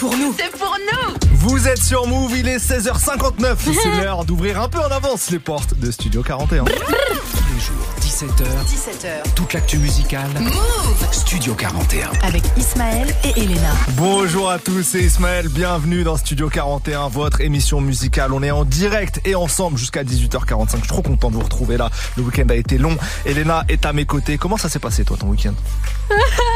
pour nous. C'est pour nous. Vous êtes sur Move, il est 16h59. C'est l'heure d'ouvrir un peu en avance les portes de Studio 41. Tous les jours, 17h, 17h. toute l'actu musicale. Move Studio 41. avec Ismaël et Elena. Bonjour à tous, c'est Ismaël. Bienvenue dans Studio 41, votre émission musicale. On est en direct et ensemble jusqu'à 18h45. Je suis trop content de vous retrouver là. Le week-end a été long. Elena est à mes côtés. Comment ça s'est passé toi ton week-end?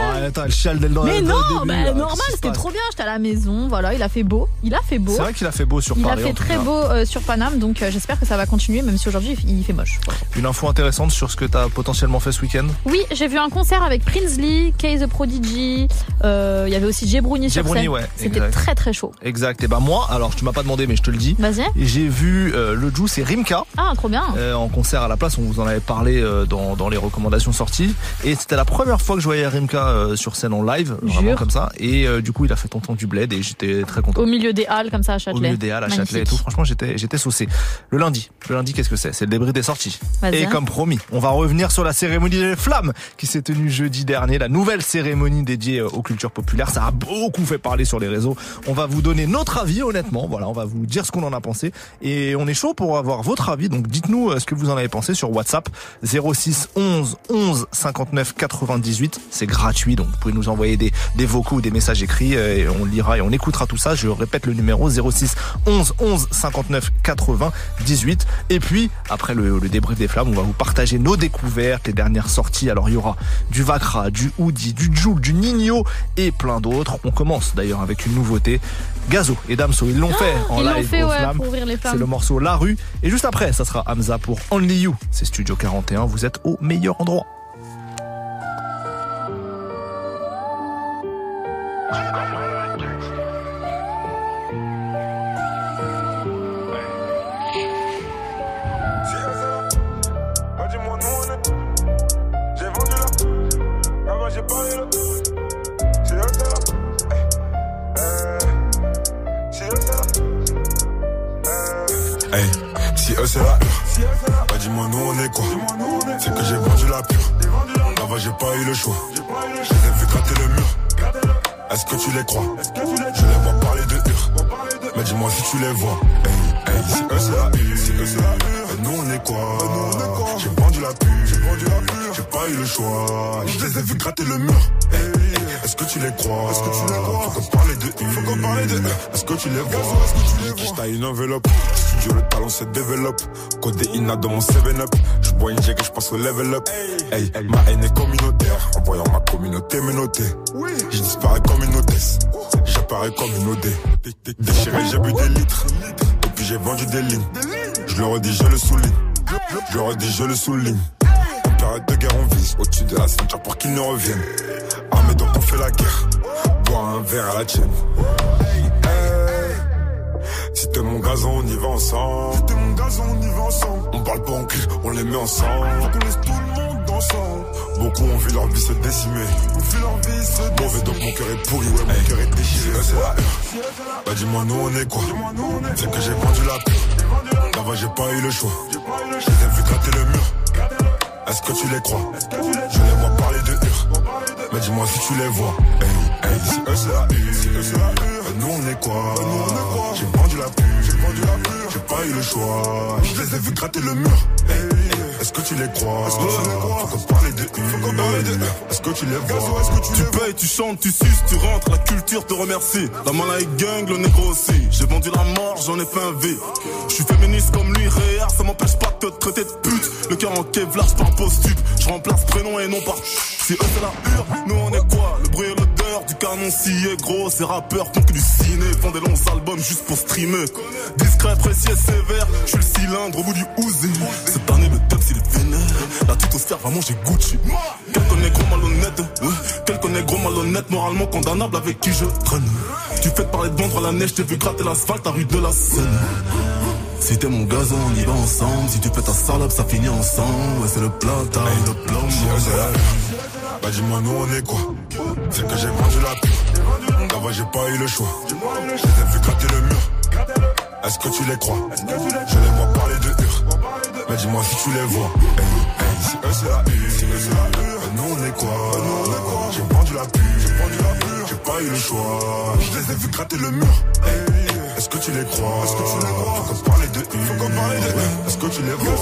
Ouais, Attends, dès le Mais non, début, bah, là. normal, c'était trop bien. J'étais à la maison, voilà, il a fait beau. Il a fait beau. C'est vrai qu'il a fait beau sur Il a Paris. fait très cas. beau euh, sur Paname, donc euh, j'espère que ça va continuer, même si aujourd'hui il fait moche. Une info intéressante sur ce que t'as potentiellement fait ce week-end? Oui, j'ai vu un concert avec Prince Lee, Kay the Prodigy. euh, Il y avait aussi Jay Bruni sur Bruni, scène. ouais, C'était très très chaud. Exact. Et ben moi, alors tu m'as pas demandé, mais je te le dis. Vas-y. J'ai vu le Juice et Rimka Ah, trop bien. en concert à la place. On vous en avait parlé dans, dans les recommandations sorties. Et c'était la première fois que je voyais Rimka euh, sur scène en live, vraiment comme ça. Et euh, du coup, il a fait Tonton du Bled et j'étais très content. Au milieu des halles, comme ça, à Au Châtelet. milieu des Halles à Châtelet et tout. Franchement, j'étais j'étais saucé. Le lundi, le lundi, qu'est-ce que c'est? C'est le débris des sorties. Et comme promis, on va revenir sur la cérémonie des flammes qui s'est tenue jeudi dernier, la nouvelle cérémonie dédiée euh, aux cultures populaires. Ça a beaucoup fait parler sur les réseaux. On va vous donner notre avis, honnêtement. Voilà, on va vous dire ce qu'on en a pensé. Et on est chaud pour avoir votre avis. Donc dites-nous ce que vous en avez pensé sur WhatsApp 06 11 11 59 98. C'est gratuit, donc vous pouvez nous envoyer des, des vocaux ou des messages écrits euh, et on lira et on écoutera tout ça. Je répète le numéro 06 11 11 59 80 18. Et puis, après le, le débrief des flammes, on va vous partager nos découvertes, les dernières sorties. Alors, il y aura du Vakra, du Hoodie, du Joule, du Nino et plein d'autres. On commence d'ailleurs avec une nouveauté. Gazo et Damso, ils l'ont fait en Ils l'ont live fait, aux ouais, flammes. pour ouvrir les C'est le morceau La Rue. Et juste après, ça sera Hamza pour Only You. C'est Studio 41. Vous êtes au meilleur endroit. Hey, si eux c'est la hur, bah dis-moi nous on est quoi? C'est que j'ai vendu la pure. Avant j'ai pas eu le choix. Je les ai vu gratter le mur. Est-ce que tu les crois? Je les vois parler de hur. Mais dis-moi si tu les vois. Hey, hey, si eux c'est la hur, si eux c'est la hur, nous on est quoi? J'ai vendu la pure, j'ai vendu la. J'ai pas eu le choix. Je les ai vu gratter le mur. Hey, est-ce que tu les crois? Est-ce que tu les crois? Faut qu'on parle de hur. Faut qu'on parle de. Est-ce que tu les vois? Est-ce que tu les vois? Je taille une enveloppe. Studio le talent se développe. Codéina dans mon 7-up. Je bois une jack et je passe au level up. Hey, ma haine est communautaire. En voyant ma communauté me noter. Je disparais comme une hôtesse. J'apparais comme une OD. Déchiré, j'ai bu des litres. Et puis j'ai vendu des lignes. Je le redis, je le souligne. Je le redis, je le souligne. En période de guerre, on vise au-dessus de la ceinture pour qu'ils ne reviennent. Donc on fait la guerre. Bois un verre à la tienne. Hey, si t'es mon gazon, on y va ensemble. Si t'es mon gazon, on y va ensemble. On parle pas en cul, on les met ensemble. Faut qu'on laisse tout le monde ensemble. Beaucoup ont vu leur vie se décimer. On vu leur vie se Mauvais donc mon cœur est pourri, ouais, mon cœur est déchiré. C'est la hur. Bah dis-moi nous on est quoi? C'est que j'ai vendu la pure. D'avant j'ai pas eu le choix. Je les ai vu gratter le mur. Est-ce que tu les crois? Je les Mais dis-moi si tu les vois. Hey, hey, si eux c'est la. Si eux c'est la hur. Nous on est quoi? J'ai vendu la pure. J'ai vendu la pure. J'ai pas eu le choix. Je les ai vu gratter le mur. Hey, est-ce que tu les crois Est-ce que tu les crois Faut qu'on parle de hur. Faut qu'on parle de hur. Est-ce que tu les vois Est-ce que tu Tu les vois payes, tu chantes, tu suces, tu rentres, la culture te remercie. La malade gang, le négro aussi. J'ai vendu la mort, j'en ai fait un V. Je suis féministe comme lui, réa, ça m'empêche pas de te traiter de pute. Le cœur en kevlar, je un post-tube. Je remplace prénom et non par Si eux c'est la hure, nous on est quoi? Le bruit canon scié, gros. Ces rappeurs font que du ciné, font des longs albums juste pour streamer. Discret, précis et sévère, je suis le cylindre au bout du Uzi. Cette année, le top, il est vénère. La tutosphère, vraiment, j'ai Gucci. Quel connaît gros malhonnête, ouais. Quel connaît gros malhonnête, moralement condamnable avec qui je traîne. Tu fais te parler de vendre à la neige, t'es vu gratter l'asphalte à rue de la Seine. Si t'es mon gazon, on y va ensemble. Si tu fais ta salope, ça finit ensemble. Ouais, c'est le plata, le plomb. Bah dis-moi nous on est quoi? C'est que j'ai vendu la pure. D'avant j'ai pas eu le choix. Je les ai vu gratter le mur. Est-ce que tu les crois? Je les vois parler de hur. Mais dis-moi si tu les vois. Si eux c'est la hur. Hur. Nous on est quoi? J'ai vendu la pure. J'ai pas eu le choix. Je les ai vus gratter le mur. Est-ce que tu les crois? Est-ce que tu les crois Faut qu'on parle de vois? Est-ce que tu les vois?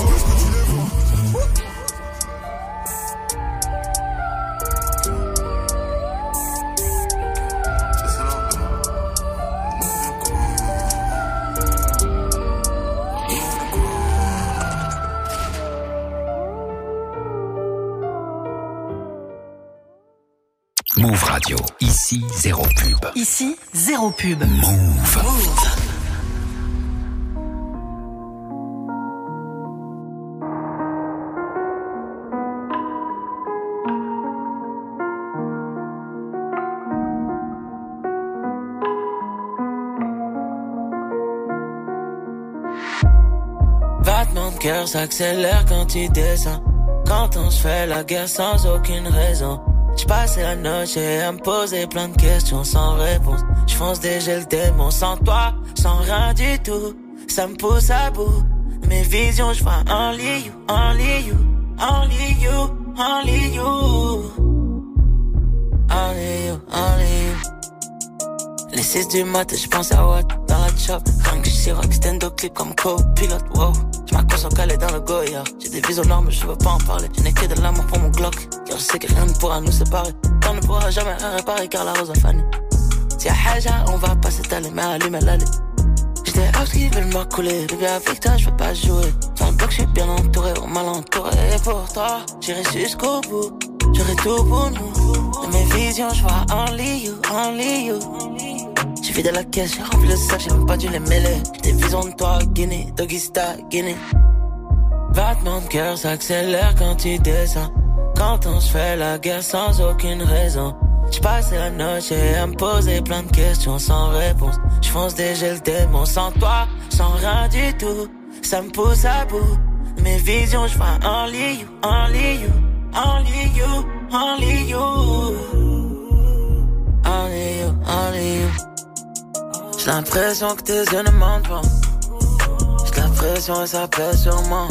Radio. Ici, zéro pub. Ici, zéro pub. Move. Battement de cœur s'accélère quand tu descends. Quand on se fait la guerre sans aucune raison. J'passais la noche à me poser plein de questions sans réponse. J'fonce déjà le démon sans toi, sans rien du tout. Ça me pousse à bout. Mes visions, j'vois only you, only you, only you, only you. Only you, only you. Les 6 du matin, j'pense à what dans la chop. Rien que je rock stand clip comme co-pilote, wow. J'm'accroche en calé dans le Goya. J'ai des visions noires, mais je veux pas en parler. Je n'ai que de l'amour pour mon Glock. Car je sais que rien ne pourra nous séparer. On ne pourra jamais rien réparer car la rose a fané. Si y'a haja, on va pas s'étaler, mais allume l'allée. J'étais out qui veulent m'accouler. Bébé, avec toi, je veux pas jouer. Dans le bloc, je suis bien entouré, on mal entouré. Et pour toi, j'irai jusqu'au bout. J'aurai tout pour nous. De mes visions, je vois only you, only you. J'ai vidé la caisse, j'ai rempli le sac, j'ai même pas dû les mêler. Des visions de toi, Guinée, Doggy Star, Guinée. Battement de cœur s'accélère quand tu descends. Quand on se fait la guerre sans aucune raison. J'passais la noche à me poser plein de questions sans réponse. J'fonce déjà le démon sans toi, sans rien du tout. Ça me pousse à bout. Mes visions, j'vois only you, only you, only you, only you. Only you, only you. J'ai l'impression que tes yeux ne mentent pas. J'ai l'impression et ça pèse sur moi.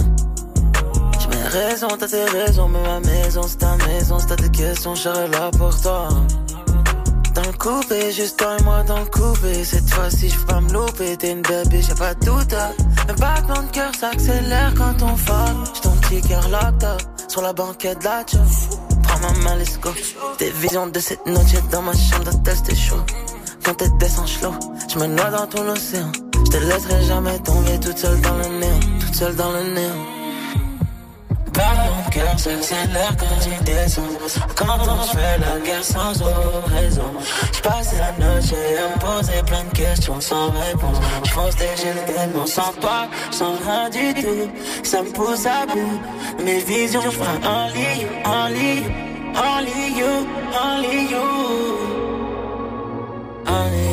J'ai mes raisons, t'as tes raisons, mais ma maison c'est ta maison. Si t'as des questions, je là pour toi. Dans le coupé, juste toi et moi dans le coupé. Cette fois-ci, je pas me louper. T'es une bébé, j'ai pas de doute. Un battement de cœur s'accélère quand on fuck. J'ai ton petit cœur sur la banquette de la. Prends ma main, let's go. Des visions de cette noche dans ma chambre d'hôtel, c'était chaud. Quand t'es descend slow, je me noie dans ton océan. Je te laisserai jamais tomber toute seule dans le néant, toute seule dans le néant. Battement de cœur s'accélère quand tu descends. Quand on fait la guerre sans raison. Je passe la noche à me poser plein de questions sans réponse. Je fonce le démon sans toi, sans rien du tout. Ça me pousse à bout. Mes visions, je vois only you, only you, only you, only you. Only.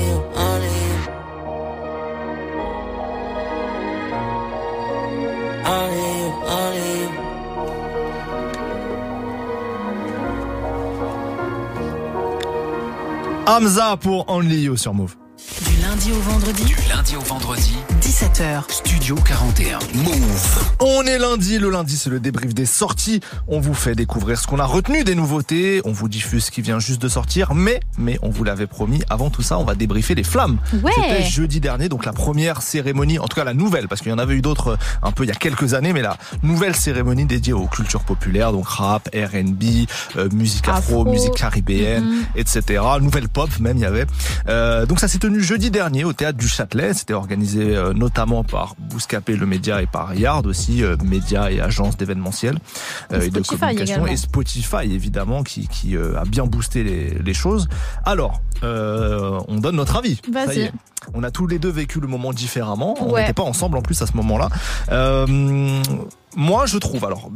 Hamza pour Only You sur Move. Du lundi au vendredi, Du lundi au vendredi, 17h. Studio 41. Move. On est lundi, le lundi c'est le débrief des sorties. On vous fait découvrir ce qu'on a retenu des nouveautés, on vous diffuse ce qui vient juste de sortir, mais mais on vous l'avait promis, avant tout ça, on va débriefer les flammes. Ouais. C'était jeudi dernier, donc la première cérémonie, en tout cas la nouvelle, parce qu'il y en avait eu d'autres euh, un peu il y a quelques années, mais la nouvelle cérémonie dédiée aux cultures populaires, donc rap, R&B, euh, musique afro, Afro. musique caribéenne, Mhm. etc. Nouvelle pop même il y avait. Euh, donc ça s'est tenu jeudi dernier au théâtre du Châtelet. C'était organisé euh, notamment par Bouscapé le média et par Yard aussi, euh, média et agence d'événementiel euh, Et et de Spotify communication également. et Spotify évidemment qui, qui a bien boosté les, les choses. Alors, euh, on donne notre avis. Vas-y. On a tous les deux vécu le moment différemment. On n'était pas ensemble en plus à ce moment-là. Euh, moi, je trouve, alors,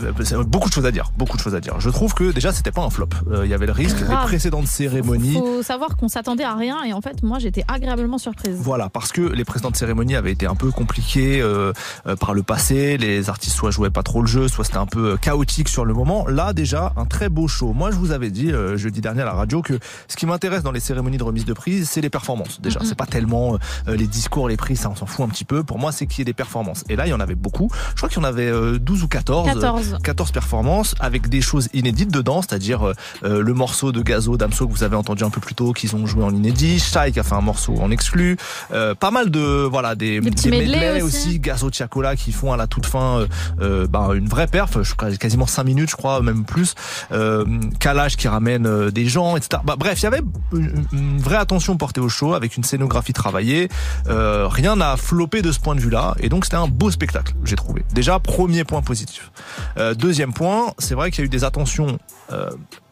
beaucoup de choses à dire, beaucoup de choses à dire. Je trouve que déjà, c'était pas un flop. Euh, Il y avait le risque des Grave. précédentes cérémonies. Faut savoir qu'on s'attendait à rien et en fait, moi, j'étais agréablement surprise. Voilà, parce que les précédentes cérémonies avaient été un peu compliquées euh, euh, par le passé. Les artistes soit jouaient pas trop le jeu, soit c'était un peu euh, chaotique sur le moment. Là, déjà, un très beau show. Moi, je vous avais dit euh, jeudi dernier à la radio que ce qui m'intéresse dans les cérémonies de remise de prix, c'est les performances. Déjà, Mhm. c'est pas tellement euh, les discours, les prix, ça on s'en fout un petit peu. Pour moi, c'est qu'il y ait des performances. Et là, il y en avait beaucoup. Je crois qu'il y en avait 12 ou 14. 14. 14 performances avec des choses inédites dedans, c'est-à-dire euh, le morceau de Gazo Damso que vous avez entendu un peu plus tôt, qu'ils ont joué en inédit, Shai qui a fait un morceau en exclu, euh, pas mal de voilà des, Des medleys aussi. aussi. Gazo Tiakola qui font à la toute fin euh, euh, bah, une vraie perf, je crois quasiment 5 minutes je crois, même plus. Euh, Kalash qui ramène euh, des gens, etc. Bah, bref, il y avait une, vraie attention portée au show avec une scénographie travaillée. Euh, rien n'a floppé de ce point de vue-là, et donc c'était un beau spectacle, j'ai trouvé. Déjà, premier point positif. Euh, deuxième point, c'est vrai qu'il y a eu des attentions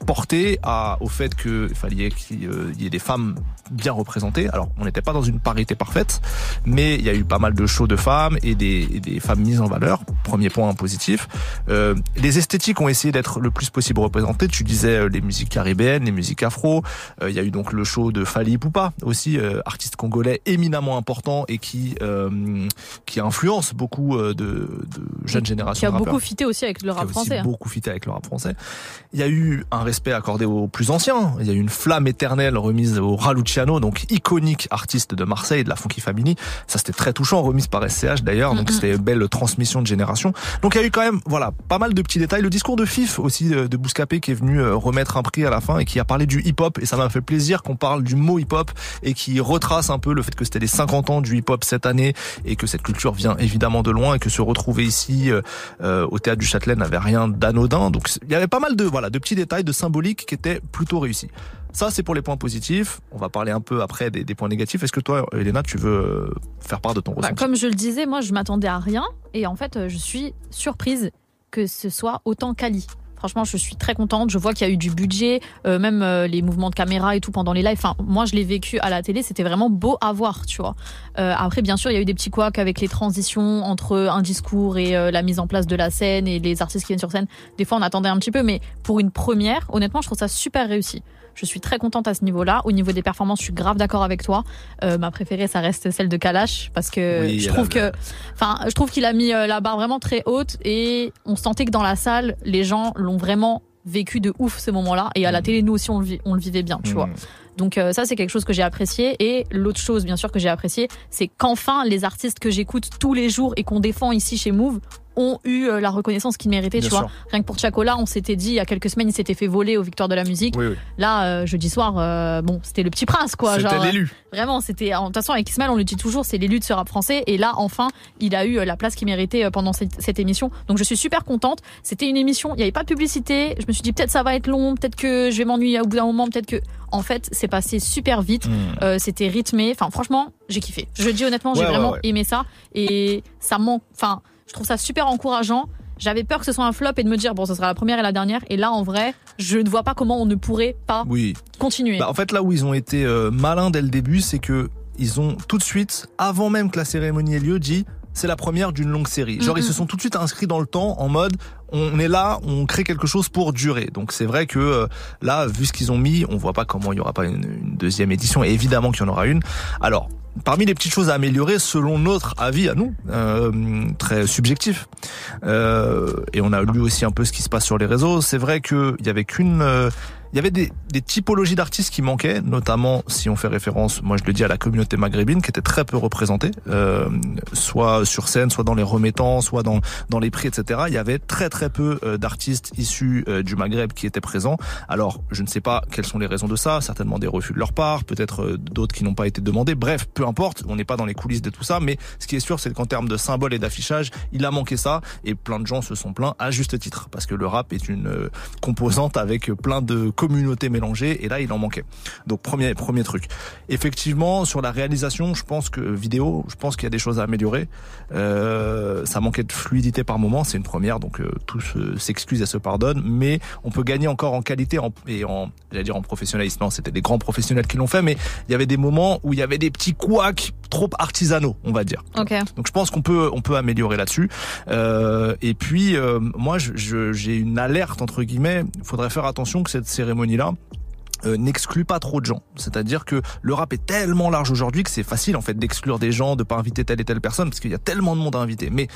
portées à, au fait qu'il fallait qu'il euh, y ait des femmes bien représentées. Alors, on n'était pas dans une parité parfaite, mais il y a eu pas mal de shows de femmes et des, et des femmes mises en valeur. Premier point positif. Euh, les esthétiques ont essayé d'être le plus possible représentées. Tu disais euh, les musiques caribéennes, les musiques afro. Euh, Il y a eu donc le show de Fali Poupa aussi, euh, artiste congolais éminemment important et qui qui influence beaucoup de, de jeunes générations. Qui a rappeurs beaucoup fité aussi avec le qui a rap aussi français. hein. beaucoup fité avec le rap français. Il y a eu un respect accordé aux plus anciens. Il y a une flamme éternelle remise au Raluciano, donc iconique artiste de Marseille, de la Funky Family. Ça, c'était très touchant, remise par SCH d'ailleurs. Donc, Mhm. c'était une belle transmission de génération. Donc, il y a eu quand même, voilà, pas mal de petits détails. Le discours de Fif aussi, euh, de Bouscapé, qui est venu euh, remettre un prix à la fin et qui a parlé du hip-hop. Et ça m'a fait plaisir qu'on parle du mot hip-hop et qui retrace un peu le fait que c'était les 50 ans du hip-hop cette année et que cette culture vient évidemment de loin et que se retrouver ici euh, euh, au théâtre du Châtelet n'avait rien d'anodin. Donc il y avait pas mal de voilà de petits détails, de symboliques qui étaient plutôt réussis. Ça c'est pour les points positifs. On va parler un peu après des, des points négatifs. Est-ce que toi, Elena, tu veux euh, faire part de ton Bah, ressenti comme je le disais, moi, je m'attendais à rien. Et en fait, euh, je suis surprise que ce soit autant quali. Franchement, je suis très contente. Je vois qu'il y a eu du budget, euh, même euh, les mouvements de caméra et tout pendant les lives. Enfin, moi, je l'ai vécu à la télé. C'était vraiment beau à voir, tu vois. Euh, après, bien sûr, il y a eu des petits couacs avec les transitions entre un discours et la mise en place de la scène et les artistes qui viennent sur scène. Des fois, on attendait un petit peu, mais pour une première, honnêtement, je trouve ça super réussi. Je suis très contente à ce niveau-là. Au niveau des performances, je suis grave d'accord avec toi. Euh, ma préférée, ça reste celle de Kalash parce que Oui, je trouve que, enfin, je trouve qu'il a mis euh, la barre vraiment très haute et on sentait que dans la salle, les gens l'ont vraiment vécu de ouf ce moment-là. Et à la Mhm. télé, nous aussi, on le, vi- on le vivait bien, tu vois. Hmm. Donc euh, ça, c'est quelque chose que j'ai apprécié. Et l'autre chose, bien sûr, que j'ai apprécié, c'est qu'enfin, les artistes que j'écoute tous les jours et qu'on défend ici chez Move ont eu euh, la reconnaissance qu'ils méritaient, Bien tu vois. Rien que pour Chacola, on s'était dit il y a quelques semaines, il s'était fait voler aux Victoires de la musique. Oui, oui. Là, euh, jeudi soir, euh, bon, c'était le petit prince, quoi. C'était euh, l'élu. Vraiment, c'était. De toute façon, avec Ismaël, on le dit toujours, c'est l'élu de ce rap français. Et là, enfin, il a eu la place qu'il méritait pendant cette, cette émission. Donc, je suis super contente. C'était une émission, il n'y avait pas de publicité. Je me suis dit, peut-être ça va être long, peut-être que je vais m'ennuyer au bout d'un moment, peut-être que. En fait, c'est passé super vite. Hmm. C'était rythmé. Enfin, franchement, j'ai kiffé. Je dis honnêtement, j'ai ouais, vraiment ouais. aimé ça. Et ça manque. Enfin, je trouve ça super encourageant. J'avais peur que ce soit un flop et de me dire, bon, ce sera la première et la dernière. Et là, en vrai, je ne vois pas comment on ne pourrait pas Oui. continuer. Bah, en fait, là où ils ont été euh, malins dès le début, c'est que ils ont tout de suite, avant même que la cérémonie ait lieu, dit c'est la première d'une longue série. Genre, ils se sont tout de suite inscrits dans le temps en mode on est là, on crée quelque chose pour durer. Donc c'est vrai que euh, là, vu ce qu'ils ont mis, on voit pas comment il y aura pas une, une deuxième édition. Et évidemment qu'il y en aura une. Alors, parmi les petites choses à améliorer, selon notre avis à nous, euh, très subjectif, euh, et on a lu aussi un peu ce qui se passe sur les réseaux, c'est vrai qu'il y avait qu'une... il y avait des, des typologies d'artistes qui manquaient, notamment si on fait référence, moi je le dis à la communauté maghrébine, qui était très peu représentée, euh, soit sur scène, soit dans les remettants, soit dans dans les prix, etc. Il y avait très très peu euh, d'artistes issus euh, du Maghreb qui étaient présents. Alors je ne sais pas quelles sont les raisons de ça, certainement des refus de leur part, peut-être euh, d'autres qui n'ont pas été demandés. Bref, peu importe, on n'est pas dans les coulisses de tout ça, mais ce qui est sûr, c'est qu'en termes de symboles et d'affichage, il a manqué ça, et plein de gens se sont plaints à juste titre, parce que le rap est une composante avec plein de communautés mélangées, et là il en manquait. Donc premier premier truc. Effectivement, sur la réalisation, je pense que vidéo, je pense qu'il y a des choses à améliorer. Euh, ça manquait de fluidité par moment, c'est une première, donc euh, tout se- s'excuse et se pardonne, mais on peut gagner encore en qualité en, et en, j'allais dire en professionnalisme. Non, c'était des grands professionnels qui l'ont fait, mais il y avait des moments où il y avait des petits couacs trop artisanaux, on va dire. Ok. Donc je pense qu'on peut on peut améliorer là-dessus. Euh, et puis euh, moi j'ai une alerte entre guillemets. Il faudrait faire attention que cette cérémonie là n'exclut pas trop de gens. C'est-à-dire que le rap est tellement large aujourd'hui que c'est facile en fait d'exclure des gens, de pas inviter telle et telle personne parce qu'il y a tellement de monde à inviter. Mais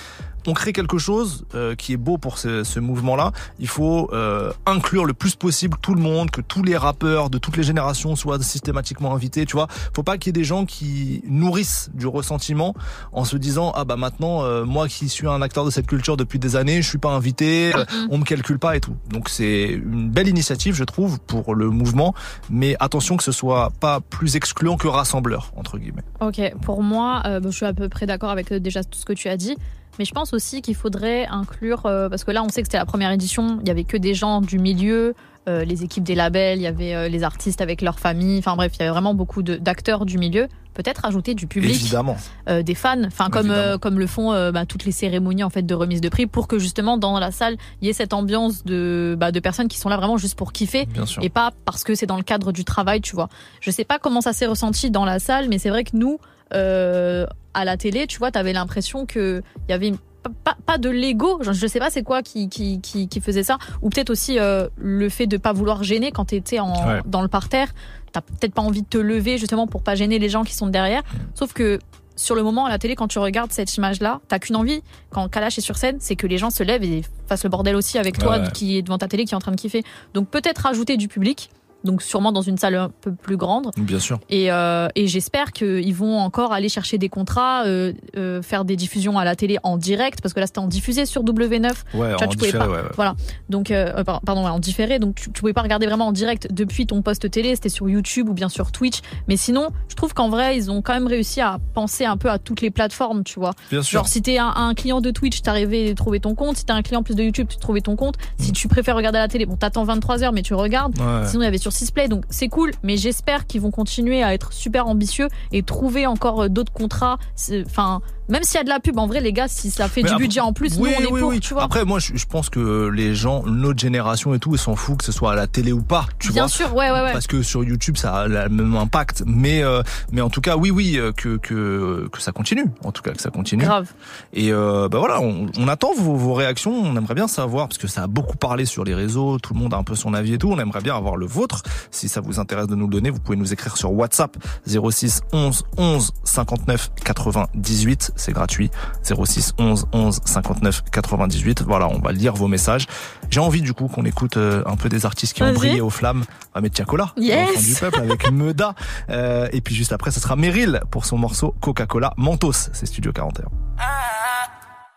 on crée quelque chose euh, qui est beau pour ce, ce mouvement-là. Il faut euh, inclure le plus possible tout le monde, que tous les rappeurs de toutes les générations soient systématiquement invités. Tu vois, faut pas qu'il y ait des gens qui nourrissent du ressentiment en se disant ah bah maintenant euh, moi qui suis un acteur de cette culture depuis des années, je suis pas invité, euh, on me calcule pas et tout. Donc c'est une belle initiative, je trouve, pour le mouvement. Mais attention que ce soit pas plus excluant que rassembleur entre guillemets. Ok, pour moi, je suis à peu près d'accord avec déjà tout ce que tu as dit. Mais je pense aussi qu'il faudrait inclure, euh, parce que là on sait que c'était la première édition, il y avait que des gens du milieu, euh, les équipes des labels, il y avait euh, les artistes avec leurs familles, enfin bref, il y avait vraiment beaucoup d'acteurs du milieu. Peut-être ajouter du public, Évidemment. des fans, enfin comme comme le font bah, toutes les cérémonies en fait de remise de prix, pour que justement dans la salle il y ait cette ambiance de bah, de personnes qui sont là vraiment juste pour kiffer et pas parce que c'est dans le cadre du travail, tu vois. Je sais pas comment ça s'est ressenti dans la salle, mais c'est vrai que nous, euh, à la télé, tu vois, t'avais l'impression que il y avait pas, pas, pas de l'ego, je je sais pas c'est quoi qui, qui, qui, qui faisait ça, ou peut-être aussi euh, le fait de pas vouloir gêner quand t'étais en, Ouais. dans le parterre, t'as peut-être pas envie de te lever justement pour pas gêner les gens qui sont derrière, sauf que sur le moment à la télé, quand tu regardes cette image-là, t'as qu'une envie, quand Kalash est sur scène, c'est que les gens se lèvent et fassent le bordel aussi avec toi Ouais. qui est devant ta télé, qui est en train de kiffer. Donc peut-être rajouter du public, donc sûrement dans une salle un peu plus grande. Bien sûr. Et, euh, et j'espère qu'ils vont encore aller chercher des contrats, euh, euh, faire des diffusions à la télé en direct, parce que là c'était en diffusé sur W9. Ouais, Tu en différé, pas- ouais, ouais. Voilà. Donc, euh, euh, par- pardon, en différé. Donc, tu, tu pouvais pas regarder vraiment en direct depuis ton poste télé. C'était sur YouTube ou bien sur Twitch. Mais sinon, je trouve qu'en vrai, ils ont quand même réussi à penser un peu à toutes les plateformes, tu vois. Bien sûr. Genre, si t'es un, un client de Twitch, t'arrivais à trouver ton compte. Si t'es un client plus de YouTube, tu trouvais ton compte. Si tu préfères regarder à la télé, bon, t'attends 23 heures, mais tu regardes. Ouais. Sinon, il y avait sur Donc c'est cool, mais j'espère qu'ils vont continuer à être super ambitieux et trouver encore euh, d'autres contrats. Enfin, même s'il y a de la pub, en vrai, les gars, si ça fait Mais du après- budget en plus, oui, nous, on est oui, pour, oui. tu vois. Après, moi, je, je pense que les gens, notre génération et tout, ils s'en foutent que ce soit à la télé ou pas, tu Bien vois. sûr, ouais, ouais, ouais. Parce que sur YouTube, ça a le même impact. Mais, euh, mais en tout cas, oui, oui, euh, que, que, que ça continue. En tout cas, que ça continue. Grave. Et euh, bah voilà, on, on attend vos, vos réactions. On aimerait bien savoir parce que ça a beaucoup parlé sur les réseaux. Tout le monde a un peu son avis et tout. On aimerait bien avoir le vôtre. Si ça vous intéresse de nous le donner, vous pouvez nous écrire sur WhatsApp 06 11 11 59 98. C'est gratuit. 06 11 11 59 98. Voilà, on va lire vos messages. J'ai envie du coup qu'on écoute euh, un peu des artistes qui ont brillé aux flammes. On va mettre Tiakola, Yes. du peuple, avec Meda. Euh, et puis juste après, ce sera Meryl pour son morceau Coca-Cola Mentos. C'est Studio 41.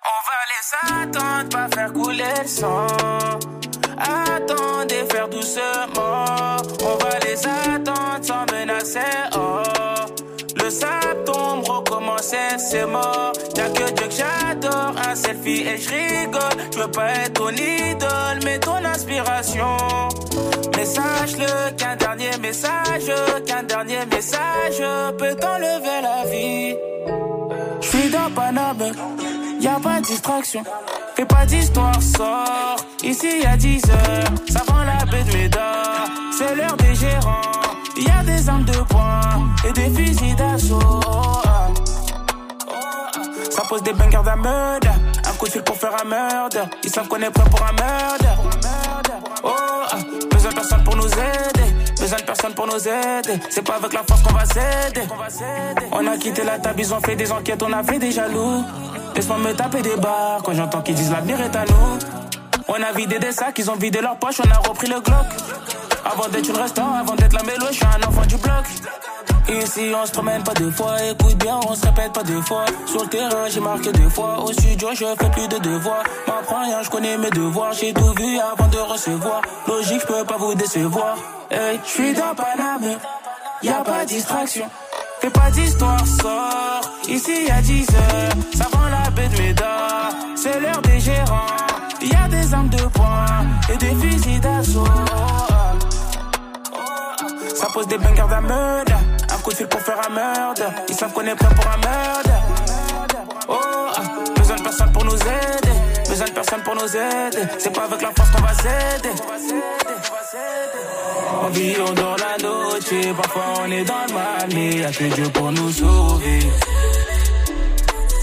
On va les attendre, pas faire couler le sang. Attendez, faire doucement. On va les attendre sans menacer. Oh. Sable tombe, recommencer, c'est mort. Y'a que Dieu que j'adore, un selfie et je rigole. Je veux pas être ton idole, mais ton inspiration. Mais sache-le qu'un dernier message, qu'un dernier message peut t'enlever la vie. Je suis dans Paname, y a pas de distraction. Fais pas d'histoire, sort. Ici y a 10 heures, ça vend la baie de. C'est l'heure des gérants. Y a des armes de poing et des fusils d'assaut. Ça pose des bangers d'un meurtre. Un coup de fil pour faire un meurtre. Ils savent qu'on est prêt pour un meurtre. Oh, ah. Besoin de personne pour nous aider. Besoin de personne pour nous aider. C'est pas avec la force qu'on va s'aider. On a quitté la table, ils ont fait des enquêtes, on a fait des jaloux. Laisse-moi me taper des barres quand j'entends qu'ils disent l'avenir est à nous. On a vidé des sacs, ils ont vidé leur poche, on a repris le Glock. Avant d'être une restant, avant d'être la mélo, je suis un enfant du bloc. Ici on se promène pas deux fois, écoute bien, on se répète pas deux fois. Sur le terrain j'ai marqué deux fois, au studio je fais plus de devoirs. M'apprends rien, je connais mes devoirs, j'ai tout vu avant de recevoir. Logique, je peux pas vous décevoir. Hey, je suis dans Paname, y a pas distraction. Fais pas d'histoire, sort. Ici a 10 heures, ça vend la baie de. C'est l'heure des gérants. Y a des armes de poing et des fusils d'assaut. Ça pose des bangers d'un. Un coup de fil pour faire un meurtre. Ils savent qu'on est prêt pour un meurtre. Oh, besoin de personne pour nous aider. Besoin de personne pour nous aider. C'est pas avec la force qu'on va s'aider. On vit, on dort la noche. Parfois on est dans le mal, mais y'a que Dieu pour nous sauver.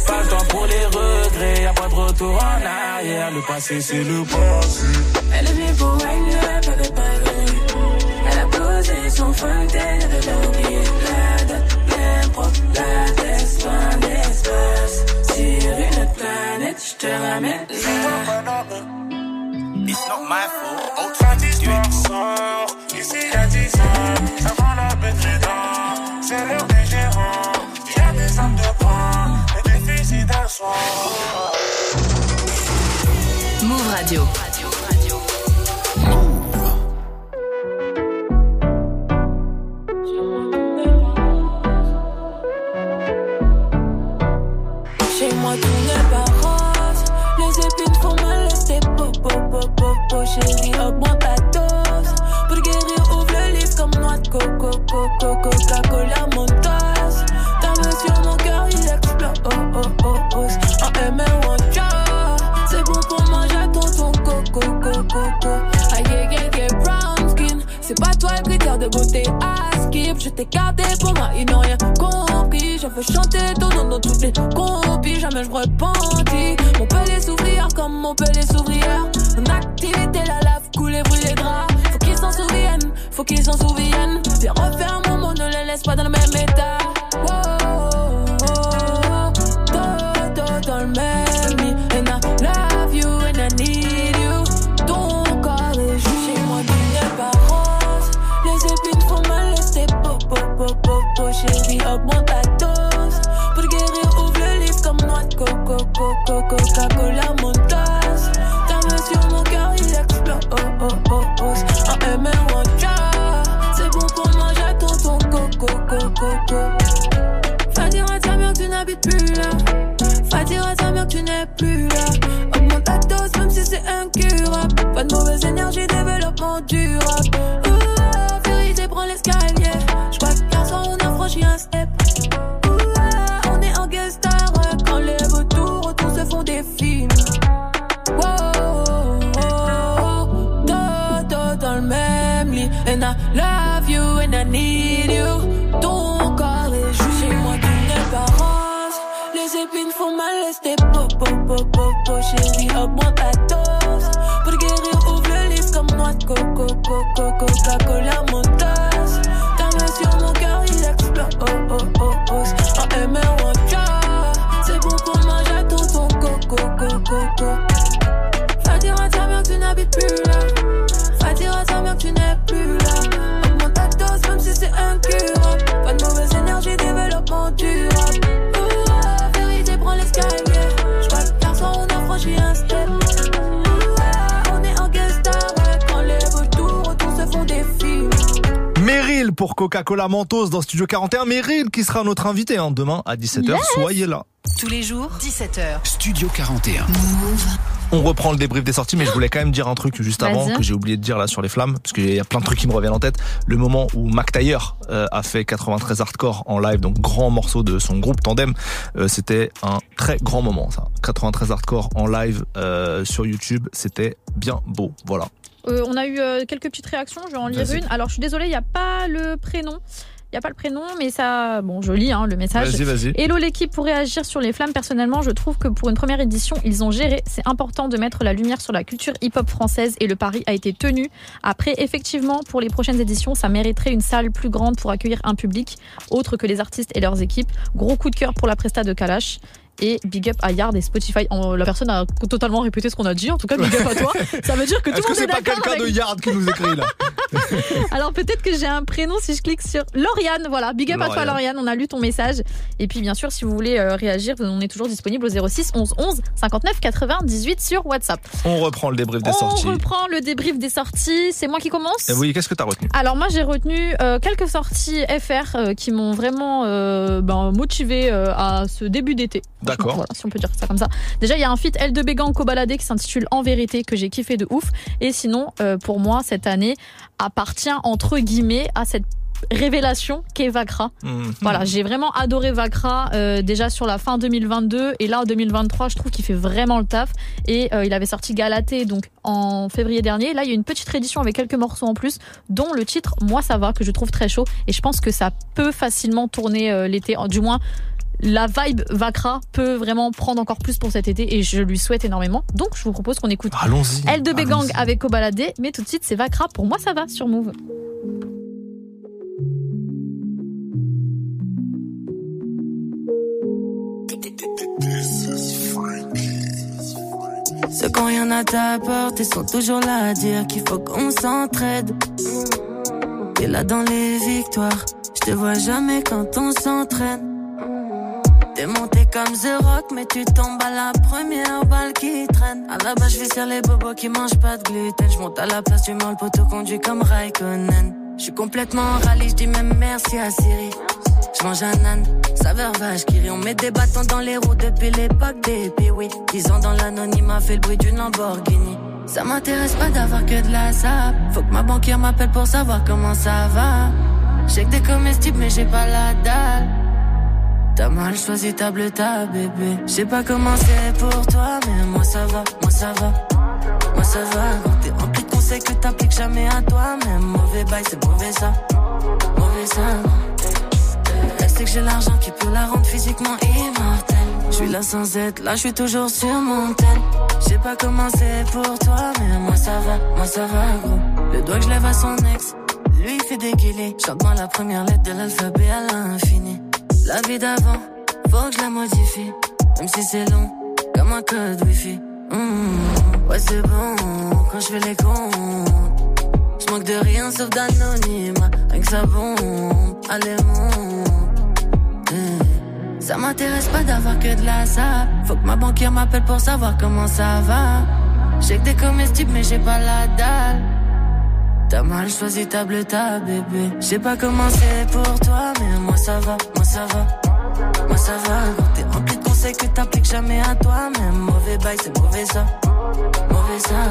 Pas le temps pour les regrets, y'a pas de retour en arrière. Le passé, c'est le passé. Elle est pour elle. A posé son fontaine, elle veut oublier la date, l'impro, la test, loin d'espace. Sur une autre planète, te ramène It's not my fault. Cette histoire sort, ici y'a 10 ans. Avant la bête dedans, c'est l'heure des gérants. Y'a des âmes de poing, et des fusils d'assaut. Move Radio. À skip. Je t'ai gardé pour moi, ils n'ont rien compris. Je veux chanter ton nom dans toutes les copies. Jamais je repentis. Mon pelé s'ouvrir comme mon pelé s'ouvrière En Coca-Cola Mentos dans Studio 41. Meryl qui sera notre invité hein, demain à 17h. Soyez là. Tous les jours, 17h. Studio 41. On reprend le débrief des sorties, mais je voulais quand même dire un truc juste avant que j'ai oublié de dire là sur les flammes, parce qu'il y a plein de trucs qui me reviennent en tête. Le moment où Mac Taylor euh, a fait 93 hardcore en live, donc grand morceau de son groupe Tandem, euh, c'était un très grand moment ça. 93 hardcore en live euh, sur YouTube, c'était bien beau. Voilà. Euh, on a eu euh, quelques petites réactions, je vais en lire une. Alors je suis désolée, il n'y a pas le prénom. Il n'y a pas le prénom, mais ça. Bon, je lis hein, le message. Vas-y, vas-y. Hello l'équipe pour réagir sur les flammes. Personnellement, je trouve que pour une première édition, ils ont géré. C'est important de mettre la lumière sur la culture hip-hop française et le pari a été tenu. Après, effectivement, pour les prochaines éditions, ça mériterait une salle plus grande pour accueillir un public autre que les artistes et leurs équipes. Gros coup de cœur pour la presta de Kalash. Et big up à Yard et Spotify. La personne a totalement répété ce qu'on a dit. En tout cas, big up à toi. Ça veut dire que tout le que monde est, c'est pas d'accord quelqu'un de Yard qui nous écrit là alors peut-être que j'ai un prénom si je clique sur Lauriane. Voilà, big up à toi Lauriane. On a lu ton message. Et puis bien sûr, si vous voulez euh, réagir, on est toujours disponible au 06 11 11 59 98 sur WhatsApp. On reprend le débrief des on sorties. reprend le débrief des sorties. C'est moi qui commence Eh oui, qu'est-ce que t'as retenu alors moi j'ai retenu euh, quelques sorties FR euh, qui m'ont vraiment ben, motivé à ce début d'été. D'accord. Voilà, si on peut dire ça comme ça. Déjà il y a un feat L2 Gang Cobaladé qui s'intitule En vérité que j'ai kiffé de ouf. Et sinon euh, pour moi cette année appartient entre guillemets à cette révélation qu'est Vakra. Mhm. Voilà, j'ai vraiment adoré Vakra euh, déjà sur la fin 2022 et là en 2023, je trouve qu'il fait vraiment le taf et euh, il avait sorti Galatée donc en février dernier. Là, il y a une petite réédition avec quelques morceaux en plus dont le titre Moi ça va que je trouve très chaud et je pense que ça peut facilement tourner euh, l'été du moins la vibe Vakra peut vraiment prendre encore plus pour cet été et je lui souhaite énormément. Donc je vous propose qu'on écoute Allons-y. L2B Gang avec Kobalade, mais tout de suite c'est Vakra. Pour moi ça va sur Move. Ceux qui ont rien à t'apporter sont toujours là à dire qu'il faut qu'on s'entraide. T'es là dans les victoires, je te vois jamais quand on s'entraîne. T'es monté comme The Rock, mais tu tombes à la première balle qui traîne. À la base, je vais sur les bobos qui mangent pas de gluten. Je monte à la place du mal, poteau conduit comme Raikkonen. Je suis complètement en rallye, je dis même merci à Siri. Je mange un âne, saveur vache qui rit. On met des bâtons dans les roues depuis l'époque des oui. Dix ans dans l'anonymat, fait le bruit d'une Lamborghini. Ça m'intéresse pas d'avoir que de la sap. Faut que ma banquière m'appelle pour savoir comment ça va. J'ai que des comestibles, mais j'ai pas la dalle. T'as mal choisi ta bleu, ta bébé. Je pas comment pour toi, mais moi ça va, moi ça va. Moi ça va, quand t'es rempli de conseils que t'appliques jamais à toi. Même mauvais bail, c'est mauvais ça. Mauvais ça. Elle sait que j'ai l'argent qui peut la rendre physiquement immortelle? Je suis là sans être, là je suis toujours sur mon tel. Je pas comment pour toi, mais moi ça va, moi ça va gros. Le doigt que je lève à son ex, lui il fait déguiler. Chante-moi la première lettre de l'alphabet à l'infini. La vie d'avant, faut que je la modifie. Même si c'est long, comme un code wifi. Mmh, ouais c'est bon, quand je fais les comptes. Je manque de rien sauf d'anonymat. Rien que ça bombe, allez monte. Mmh. Ça m'intéresse pas d'avoir que de la sap. Faut que ma banquière m'appelle pour savoir comment ça va. J'ai que des comestibles mais j'ai pas la dalle. T'as mal choisi ta bleu, ta bébé. Je sais pas comment c'est pour toi, mais moi ça va, moi ça va. Moi ça va, quand t'es rempli de conseils que t'appliques jamais à toi. Même mauvais bail, c'est mauvais ça. Mauvais ça.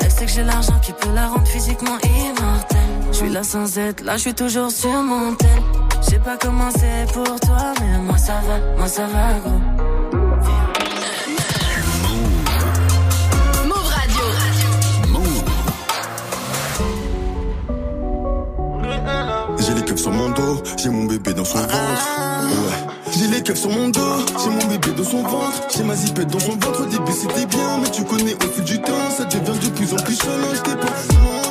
Elle sait que j'ai l'argent qui peut la rendre physiquement immortelle. Je suis là sans être, là je suis toujours sur mon tel. Je sais pas comment pour toi, mais moi ça va, moi ça va gros. J'ai mon bébé dans son ventre. Ouais. J'ai les keufs sur mon dos, j'ai mon bébé dans son ventre. J'ai ma zipette dans son ventre. Au début c'était bien, mais tu connais au fil du temps, ça devient de plus en plus. Je t'ai pas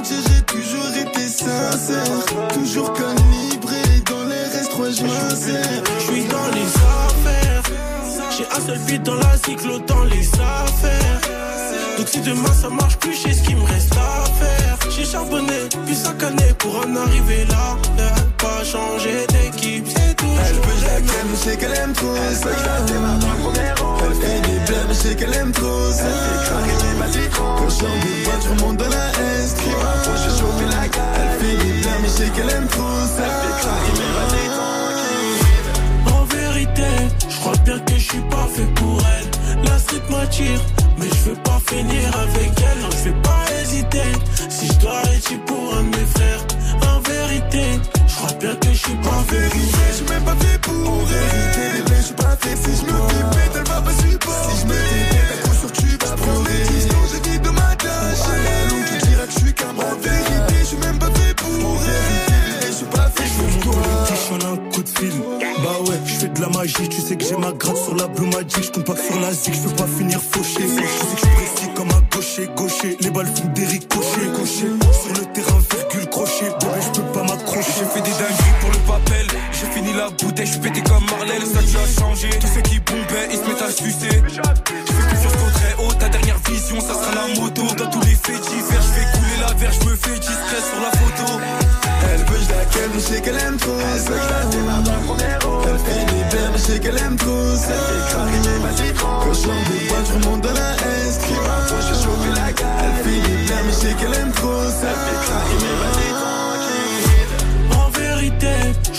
j'ai toujours été sincère. Toujours calibré dans les restes, je m'insère. Je suis dans les affaires. J'ai un seul beat dans la cyclo dans les affaires. Donc si demain ça marche plus, j'ai ce qu'il me reste à faire. J'ai charbonné, puis sacané pour en arriver là. Pas changer d'équipe, c'est tout. Elle veut la je sais qu'elle aime trop ça. Elle fait des je sais qu'elle aime trop ça. Quand je chante des boîtes, je remonte dans la S. Elle fait des sais qu'elle aime trop ça. En vérité, je crois bien que je suis pas fait pour elle. La street m'attire, mais je veux pas finir avec elle. Non, je vais pas hésiter. Si je dois arrêter pour un de mes frères. En vérité, je crois bien que je suis pas fait pour Je suis même pas fait pour elle. Je suis pas fait si je me fais elle va pas supporter. Si je me fais sûr tu vas prendre des distances. Je dis de ma tâche. Donc tu diras que je suis qu'un. En vérité, un coup de fil. Bah ouais, je fais de la magie. Tu sais que j'ai ma gratte sur la Blue Magic. Je compte pas sur la zig, je peux pas finir fauché. Tu sais que je comme un gaucher, gaucher. Les balles font des ricochets, gaucher. Sur le terrain, virgule, crochet. Bébé, je peux pas m'accrocher. J'ai fait des dingueries pour le papel. J'ai fini la bouteille, je pété comme Marley. Le statut a changé. Tous ceux qui bombaient, ils se mettent à sucer. Je fais confiance qu'au très haut. Ta dernière vision, ça sera la moto. Dans tous les faits divers, je fais la verre. Je me fais discret sur la photo. Elle veut je la ken, mais je sais qu'elle aime trop ça. Elle fait des blagues, mais je sais qu'elle aime trop ça. Quand je chante des boîtes, je remonte dans la S. Elle fait des blagues, mais je sais qu'elle aime trop ça. En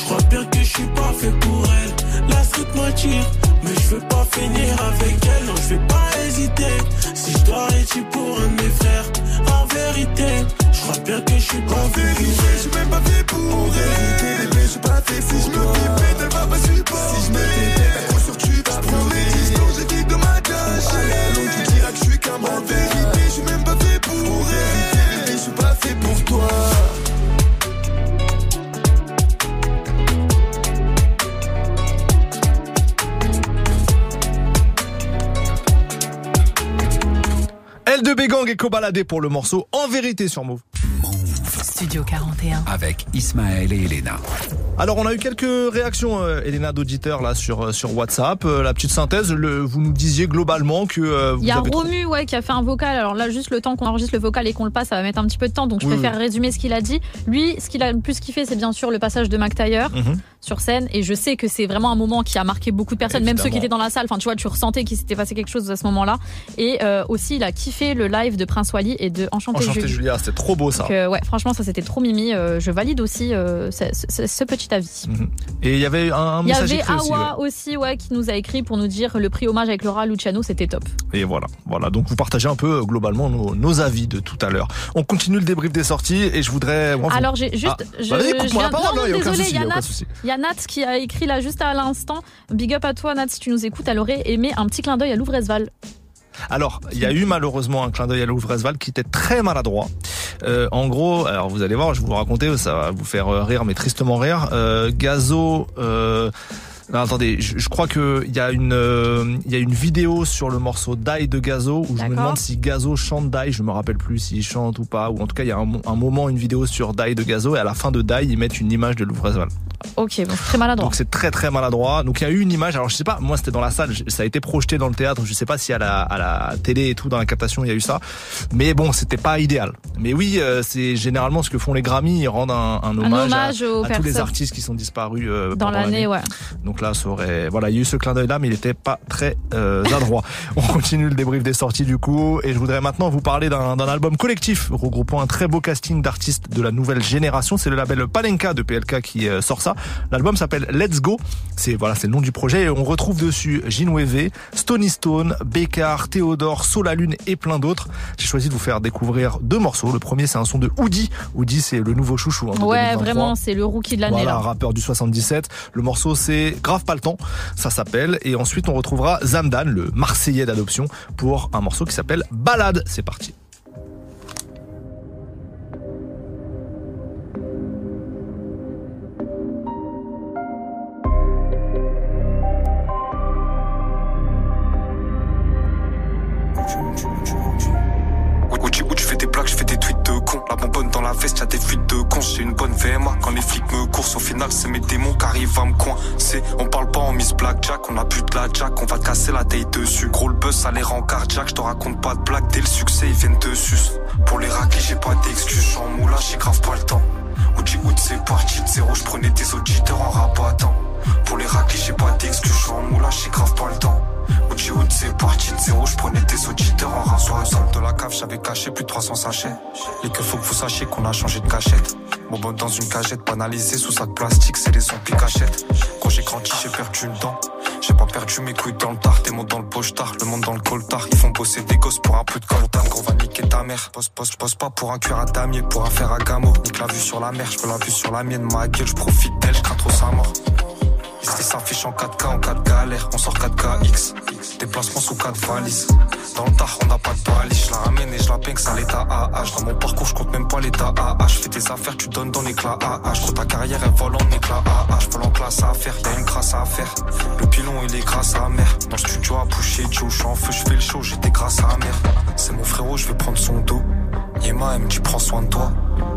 crois bien que je suis pas fait pour elle. La street m'attire, mais je veux pas finir avec elle. Non, je vais pas hésiter. Si je dois arrêter pour un de mes frères. En vérité, je crois bien que je suis pas En fait vérité, pour je suis même pas fait pour elle. Mais je suis pas fait si je me fais elle va pas supporter. Si je me Gang et Kobalade pour le morceau En vérité sur Move. Studio 41. Avec Ismaël et Elena. Alors on a eu quelques réactions, euh, Elena d'auditeurs là sur euh, sur WhatsApp. Euh, la petite synthèse, le, vous nous disiez globalement que euh, Il y a avez trop- Romu ouais, qui a fait un vocal. Alors là, juste le temps qu'on enregistre le vocal et qu'on le passe, ça va mettre un petit peu de temps. Donc je Oui, préfère oui. résumer ce qu'il a dit. Lui, ce qu'il a le plus kiffé, c'est bien sûr le passage de Mac Taylor Mhm. sur scène. Et je sais que c'est vraiment un moment qui a marqué beaucoup de personnes, même ceux qui étaient dans la salle. Enfin, tu vois, tu ressentais qu'il s'était passé quelque chose à ce moment-là. Et euh, aussi, il a kiffé le live de Prince Wally et de Enchanté, Enchanté Julie. Julia, c'était trop beau ça. Donc, euh, ouais, franchement, ça c'était trop mimi. Euh, je valide aussi euh, ce, petit avis. Mhm. Et il y avait un, un Il y message avait. Awa aussi, ouais, qui nous a écrit pour nous dire le prix hommage avec Laura Luciano, c'était top. Et voilà, voilà. Donc vous partagez un peu euh, globalement nos, nos avis de tout à l'heure. On continue le débrief des sorties et je voudrais. Alors j'ai juste, Ah, je, bah, je la parole, non, désolé, il y y a Nat, souci. il y a Nat qui a écrit là juste à l'instant. Big up à toi Nat, si tu nous écoutes, elle aurait aimé un petit clin d'œil à Louvresval. Alors, il y a eu malheureusement un clin d'œil à Louvresval qui était très maladroit. Euh, en gros, alors vous allez voir, je vais vous raconter, ça va vous faire euh, rire, mais tristement rire. Euh, Gazo. Euh, non, attendez, je, je crois que il y a une euh, y a une vidéo sur le morceau Die de Gazo où je me demande si Gazo chante Die, je me rappelle plus s'il chante ou pas ou en tout cas il y a un, mo- un moment une vidéo sur Die de Gazo et à la fin de Die ils mettent une image de Louvresval. Ok, bon, très maladroit. Donc c'est très très maladroit. Donc il y a eu une image. Alors je sais pas, moi c'était dans la salle, ça a été projeté dans le théâtre. Je sais pas si à la à la télé et tout dans la captation il y a eu ça. Mais bon, c'était pas idéal. Mais oui, euh, c'est généralement ce que font les Grammys. Ils rendent un, un hommage, hommage à, aux à tous les artistes qui sont disparus euh, Dans pendant l'année, ouais. Donc aurait, voilà, il y a eu ce clin d'œil là, mais il était pas très euh, adroit. On continue le débrief des sorties du coup, et je voudrais maintenant vous parler d'un album collectif regroupant un très beau casting d'artistes de la nouvelle génération. C'est le label Palenka de PLK qui euh, sort ça. L'album s'appelle Let's Go. C'est voilà, c'est le nom du projet. Et on retrouve dessus Ginweve, Stony Stone, Bécard, Théodore, Solalune et plein d'autres. J'ai choisi de vous faire découvrir deux morceaux. Le premier, c'est un son de Oudi. Oudi, c'est le nouveau chouchou. hein, de Ouais, 2023. vraiment, c'est le rookie de l'année Voilà, là. rappeur du 77. Le morceau c'est Grave pas le temps, ça s'appelle. Et ensuite on retrouvera Zamdan, le Marseillais d'adoption, pour un morceau qui s'appelle Balade. C'est parti. Les flics me coursent, au final, c'est mes démons qui arrivent à me coincer. On parle pas en Miss Blackjack, on a plus de la jack, on va te casser la taille dessus. Gros le buzz, ça les rend cardiaque. Je te raconte pas de blagues, dès le succès, ils viennent de sus. Pour les raclés, j'ai pas d'excuses, j'suis en moulage, j'ai grave pas le temps. Outi out, c'est parti de zéro, je prenais des auditeurs en rabattant. Pour les raclés, j'ai pas d'excuses, j'suis en moulage, j'ai grave pas le temps. Outi out, c'est parti de zéro, je prenais des auditeurs en rasoir. Le sol de la cave, j'avais caché plus de 300 sachets. Et que faut que vous sachiez qu'on a changé de cachette. Mon bon dans une cagette, banalisée sous sac plastique, c'est les zombies cachettes. Quand j'ai grandi, j'ai perdu une dent. J'ai pas perdu mes couilles dans le tard, des mots dans le pochetard, le monde dans le coltard. Ils font bosser des gosses pour un peu de coltan, gros va niquer ta mère. Bosse, bosse, bosse pas pour un cuir à damier, pour un fer à gamo. Nique la vue sur la mer, je veux la vue sur la mienne, ma gueule, je profite d'elle, je trop sa mort. Ici s'affiche en 4K, en 4 galère, on sort 4KX. Déplacement sous 4 valises. Dans le tard, on n'a pas de balise. Je la ramène et je la pince à l'état AH. Dans mon parcours, je compte même pas l'état AH. Fais des affaires, tu donnes dans l'éclat AH. Gros, ta carrière, elle vole en éclat AH. Vole en classe à faire, y'a une grâce à faire. Le pilon, il est grâce à mère. Dans le studio à boucher, Joe, je en feu, je fais le show, j'étais grâce à mère. C'est mon frérot, je vais prendre son dos. Yema, elle me dit, prends soin de toi.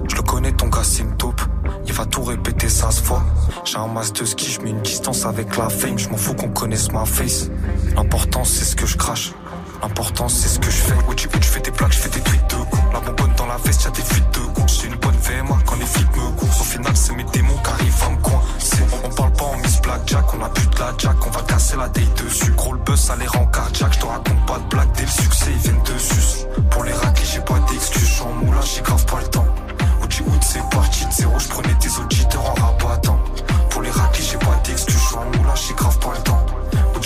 Je le connais, ton gars, c'est une taupe. Il va tout répéter, ça se voit. J'ai un masque de ski, je mets une distance avec la fame. Je m'en fous qu'on connaisse ma face. L'important, c'est ce que je crache. L'important, c'est ce que je fais. Où tu, fais des plaques, je fais des tweets de con. La bonbonne dans la veste, y'a des fuites de con. J'ai une bonne VMA quand les flics me coursent. Au final, c'est mes démons qui arrivent à me coincer. On, on parle pas en Miss Blackjack, on a plus de la jack. On va casser la taille dessus. Gros le buzz, ça les rend cardiaque. Je te raconte pas de blagues, dès le succès, ils viennent de sus. Pour les raclés, j'ai pas d'excuses. J'suis en j'ai grave pas le je prenais des auditeurs en rabattant. Pour les raclés, j'ai pas d'excuses, je en j'ai grave pas le temps.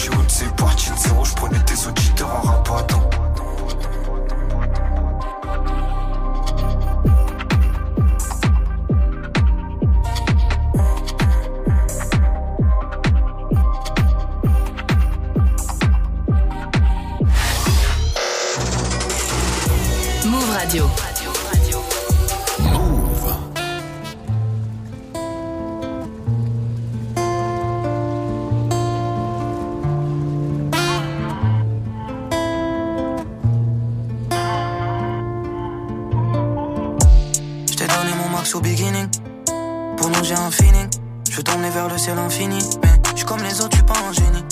Out, c'est parti de zéro, je prenais des auditeurs en rabattant. Move Radio. Vers le ciel infini. Mais je suis comme les autres, je suis pas un génie.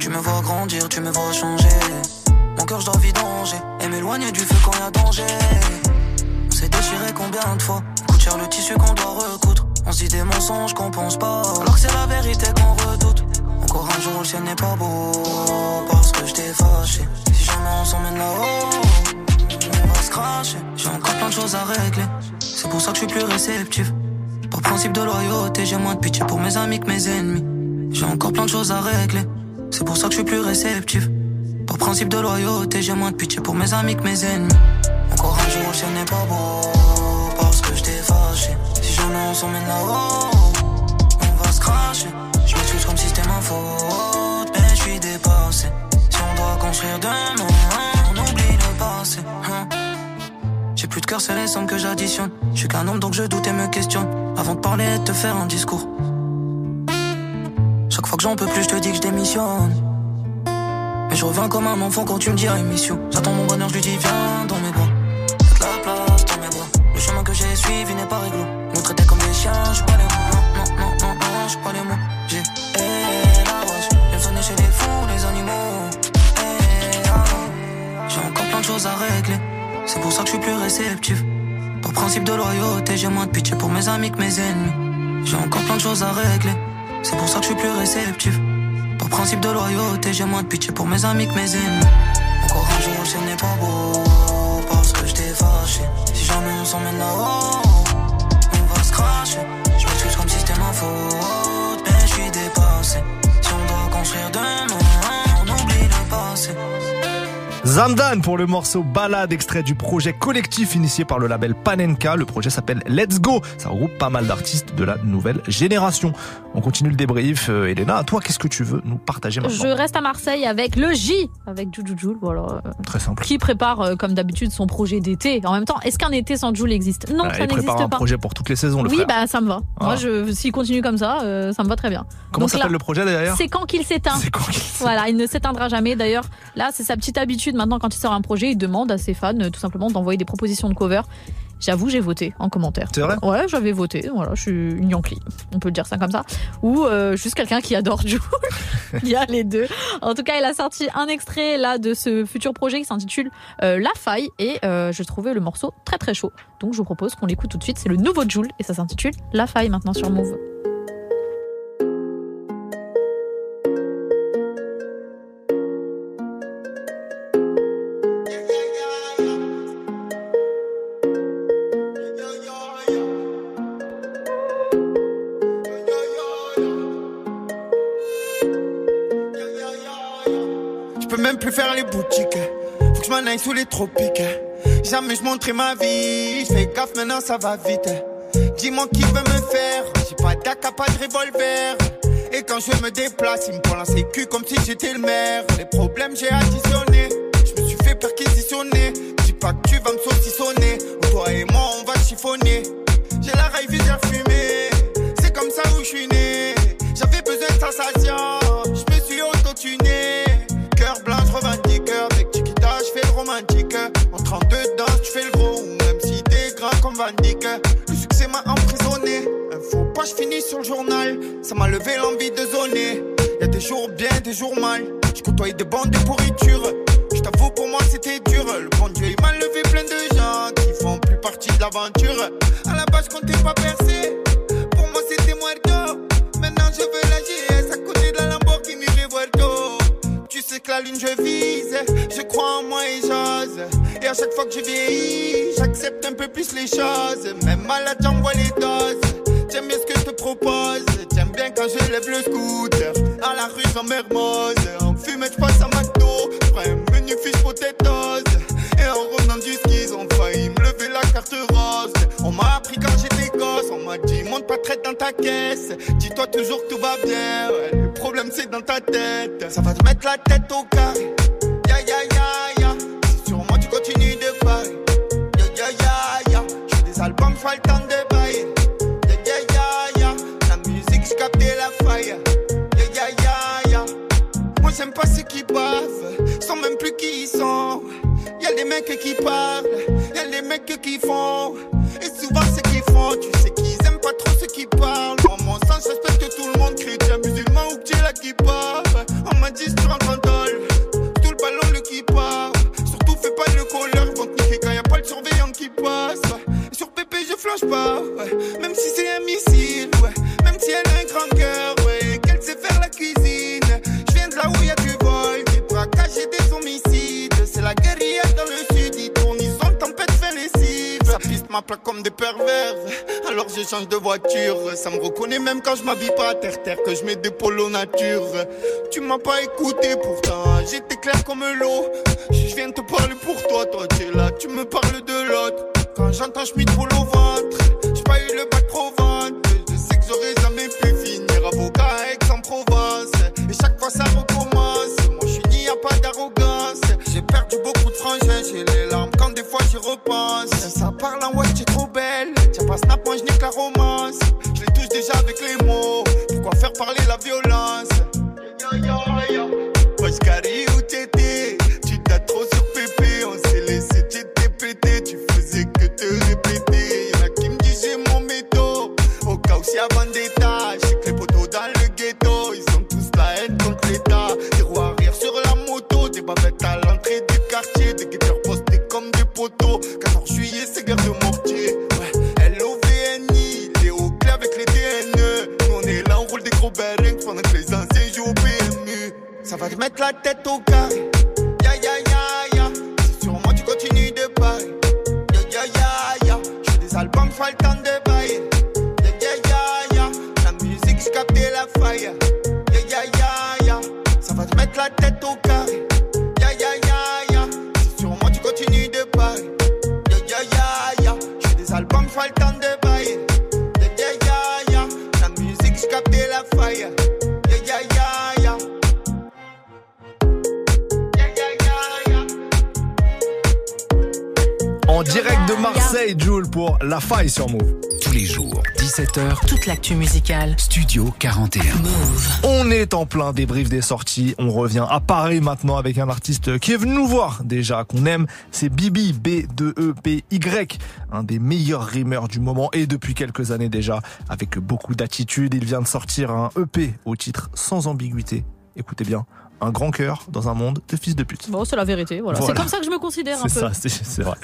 Tu me vois grandir, tu me vois changer. Mon cœur, je dois vidanger. Et m'éloigner du feu quand y a danger. On s'est déchiré combien de fois? Coûte cher le tissu qu'on doit recoudre. On se dit des mensonges qu'on pense pas. Alors que c'est la vérité qu'on redoute. Encore un jour, le ciel n'est pas beau. Parce que je t'ai fâché. Si jamais on s'emmène là-haut, on va se cracher. J'ai encore plein de choses à régler. C'est pour ça que je suis plus réceptif. Principe de loyauté, j'ai moins de pitié pour mes amis que mes ennemis. J'ai encore plein de choses à régler. C'est pour ça que je suis plus réceptif. Par principe de loyauté, j'ai moins de pitié pour mes amis que mes ennemis. Encore un jour, ciel n'est pas beau. Parce que je t'ai fâché. Si jamais on s'emmène là-haut, on va se cracher. Je m'excuse comme si c'était ma faute. Mais je suis dépassé. Si on doit construire demain, J'ai plus de cœur, c'est les sommes que j'additionne. Je suis qu'un homme donc je doute et me questionne. Avant de parler et de te faire un discours. Chaque fois que j'en peux plus, je te dis que je démissionne. Mais je reviens comme un enfant quand tu me dis émission. J'attends mon bonheur, je lui dis viens dans mes bras. Faites la place dans mes bras. Le chemin que j'ai suivi n'est pas réglo. Nous traiter comme des chiens, j'ai pas les mots. Non, non, non, non, j'ai pas les mots. J'ai eh, la wesh. Viens sonner chez les fous, les animaux. Ah. J'ai encore plein de choses à régler. C'est pour ça que je suis plus réceptif. Par principe de loyauté, j'ai moins de pitié pour mes amis que mes ennemis. J'ai encore plein de choses à régler. C'est pour ça que je suis plus réceptif. Par principe de loyauté, j'ai moins de pitié pour mes amis que mes ennemis. Encore un jour, ciel n'est pas beau. Parce que je t'ai fâché. Si jamais on s'emmène là-haut, on va se cracher. Je m'excuse comme si c'était ma faute. Zamdan pour le morceau Balade, extrait du projet collectif initié par le label Panenka. Le projet s'appelle Let's Go. Ça regroupe pas mal d'artistes de la nouvelle génération. On continue le débrief. Euh, Elena, toi, qu'est-ce que tu veux nous partager maintenant Je reste à Marseille avec le J, avec Juju Joule, voilà, euh, Très simple. qui prépare euh, comme d'habitude son projet d'été. En même temps, est-ce qu'un été sans Joule existe? Non, Ah, ça il prépare n'existe un pas. projet pour toutes les saisons, le oui, frère. bah ça me va. Ah. Moi, je, s'il continue comme ça, euh, ça me va très bien. Comment s'appelle le projet derrière C'est quand qu'il s'éteint. C'est quand qu'il Voilà, il ne s'éteindra jamais. D'ailleurs, là, c'est sa petite habitude. Maintenant, quand il sort un projet, il demande à ses fans euh, tout simplement d'envoyer des propositions de cover. J'avoue, j'ai voté en commentaire. C'est vrai? Ouais, j'avais voté. Voilà, je suis une Yankee. On peut dire ça comme ça. Ou euh, juste quelqu'un qui adore Jules. il y a les deux. En tout cas, il a sorti un extrait là de ce futur projet qui s'intitule euh, La Faille et euh, je trouvais le morceau très très chaud. Donc, je vous propose qu'on l'écoute tout de suite. C'est le nouveau Jules et ça s'intitule La Faille maintenant sur Move. Faire les boutiques. Faut que je m'en aille sous les tropiques. Jamais je montrais ma vie. Je fais gaffe maintenant, ça va vite. Dis-moi qui veut me faire. J'ai pas d'AK, pas de revolver. Et quand je me déplace, il me prend la sécu comme si j'étais le maire. Les problèmes, j'ai additionné. Je me suis fait perquisitionner. Dis pas que tu vas me saucissonner. Toi et moi, on va chiffonner. J'ai la raille visère fumée. C'est comme ça où je suis né. J'avais besoin de sensation. Je Le succès m'a emprisonné. Un faux pas, je finis sur le journal. Ça m'a levé l'envie de zoner. Y'a des jours bien, des jours mal. Je côtoie des bandes de pourriture. Je t'avoue, pour moi, c'était dur. Le bon Dieu, il m'a levé plein de gens qui font plus partie de l'aventure. À la base, je comptais pas percer. Pour moi, c'était muerto. Maintenant, je veux la GS à côté de la Lamborghini Revuelto. Tu sais que la lune, je vise. Je crois en moi et j'ose. À chaque fois que je vieillis, j'accepte un peu plus les choses. Même malade, j'envoie les doses. J'aime bien ce que je te propose. J'aime bien quand je lève le scooter. À la rue, j'en mermose. En fumette, je passe à McDo. Je prends un menu fiche potatoes. Et en revenant du ski, ils ont failli me lever la carte rose. On m'a appris quand j'étais gosse. On m'a dit, monte pas très dans ta caisse. Dis-toi toujours que tout va bien. Le problème, c'est dans ta tête. Ça va te mettre la tête au carré. Mecs qui parlent, y'a des mecs qui font, et souvent c'est qui font. tu sais qu'ils aiment pas trop ceux qui parlent. Moi, mon sens, je respecte tout le monde, chrétien, musulman ou que la qui part. On m'a dit si ma plaque comme des pervers, alors je change de voiture. Ça me reconnaît même quand je m'habille pas à terre-terre, que je mets des polos nature. Tu m'as pas écouté pourtant, j'étais clair comme l'eau. Je viens te parler pour toi, toi t'es là, tu me parles de l'autre. Quand j'entends Schmitt roule au ventre, j'ai pas eu le bac pro ventre. Je sais que j'aurais jamais pu finir avocat à Aix-en-Provence. Et chaque fois ça recommence. Moi je suis dit y a pas d'arrogance. J'ai perdu beaucoup de frangins, j'ai les larmes repense. Ça parle en ouais, t'es trop belle. Tiens pas snap, moi je n'ai que la romance. Je les touche déjà avec les mots. Pourquoi faire parler la violence? Yo, yo, yo. T'étais? Tu dates trop sur Pépé On s'est laissé, t'étais pété Tu faisais que te répéter Y'en a qui me j'ai mon métaux Au cas où s'il y mettre la tête au carré. Ya ya ya ya. Sur moi tu continues de parler. Ya ya ya ya. J'ai des albums, faut le temps de bailler. Ya ya ya ya. La musique, j'ai capté la fire. Ya ya ya ya. Ça va te mettre la tête au carré. Marseille, Jules, pour La Faille sur Move. Tous les jours, 17h, Toute l'actu musicale. Studio 41. On est en plein débrief des sorties. On revient à Paris maintenant avec un artiste qui est venu nous voir déjà, qu'on aime. C'est Bibi, B-2-E-P-Y, un des meilleurs rimeurs du moment et depuis quelques années déjà, avec beaucoup d'attitude. Il vient de sortir un EP au titre Sans ambiguïté. Écoutez bien, un grand cœur dans un monde de fils de pute. Bon, c'est la vérité, voilà. Voilà. C'est comme ça que je me considère un peu. ça, c'est c'est vrai.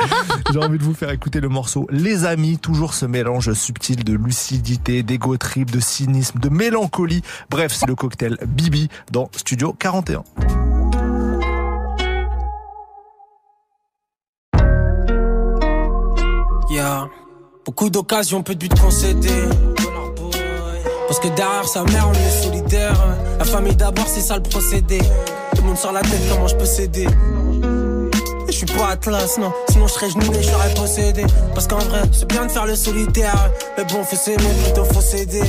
J'ai envie de vous faire écouter le morceau Les Amis, toujours ce mélange subtil de lucidité, d'ego trip, de cynisme, de mélancolie. Bref, c'est le cocktail Bibi dans Studio 41. Yeah. Beaucoup d'occasions, peu de buts concédés. Parce que derrière sa mère, on est solidaire. La famille d'abord, c'est ça le procédé. Tout le monde sort la tête, comment je peux céder? Je suis pas Atlas, non. Sinon, je serais genou et je serais possédé. Parce qu'en vrai, c'est bien de faire le solitaire. Mais bon, faut s'aimer, plutôt faut céder.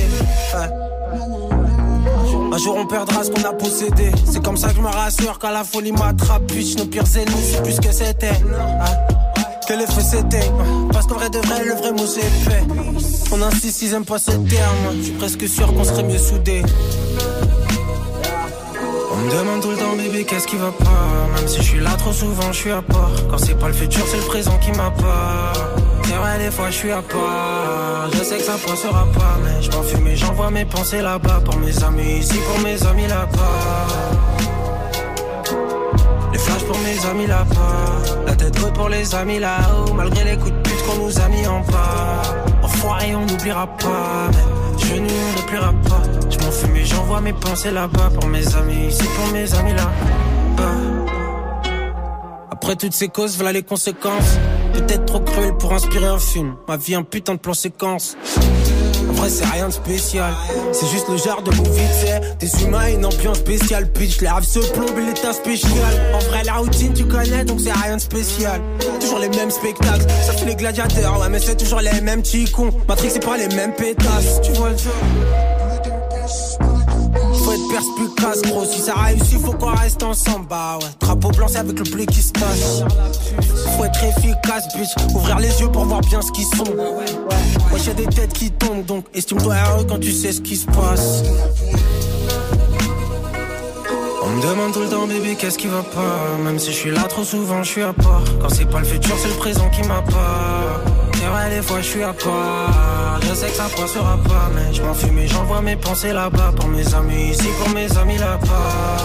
Un jour on perdra ce qu'on a possédé. C'est comme ça que je me rassure quand la folie m'attrape. Bitch, nos pires ennemis, c'est plus que c'était. Que l'effet c'était. Parce qu'en vrai de vrai, le vrai mot c'est fait. On insiste, ils aiment pas ce terme. Je suis presque sûr qu'on serait mieux soudés. On me demande tout le temps, bébé, qu'est-ce qui va pas? Même si je suis là trop souvent, je suis à part. Quand c'est pas le futur, c'est le présent qui m'apporte. C'est vrai, des fois, je suis à part. Je sais que ça passera pas, mais je m'en fume et j'envoie mes pensées là-bas. Pour mes amis ici, pour mes amis là-bas. Pour mes amis là-bas. La tête haute pour les amis là-haut. Malgré les coups de pute qu'on nous a mis en bas. Enfoiré, on n'oubliera pas. Je ne n'oubliera pas. Je m'en fume et j'envoie mes pensées là-bas. Pour mes amis ici, pour mes amis là-bas. Après toutes ces causes, voilà les conséquences. Peut-être trop cruel pour inspirer un film. Ma vie, un putain de plan séquence. C'est rien de spécial. C'est juste le genre de movie, sais. Des humains, une ambiance spéciale. Pitch, les rêves se plombent, l'état spécial. En vrai, la routine, tu connais, donc c'est rien de spécial. Toujours les mêmes spectacles. Fait les gladiateurs, ouais, mais c'est toujours les mêmes petits cons. Matrix, c'est pas les mêmes pétasses. Tu vois le jeu? Faut être perspicace, gros. Si ça réussit, faut qu'on reste ensemble. Bah ouais. Drapeau blanc, c'est avec le blé qui se tache. Faut être efficace, bitch. Ouvrir les yeux pour voir bien ce qu'ils sont. Ouais, j'ai des têtes qui tombent, donc estime-toi heureux quand tu sais ce qui se passe. On me demande tout le temps, bébé, qu'est-ce qui va pas? Même si je suis là trop souvent, je suis à part. Quand c'est pas le futur, c'est le présent qui m'apporte. C'est vrai, des fois je suis à part. Je sais que ça passera pas, mais je m'en fume et j'envoie mes pensées là-bas. Pour mes amis ici, pour mes amis là-bas.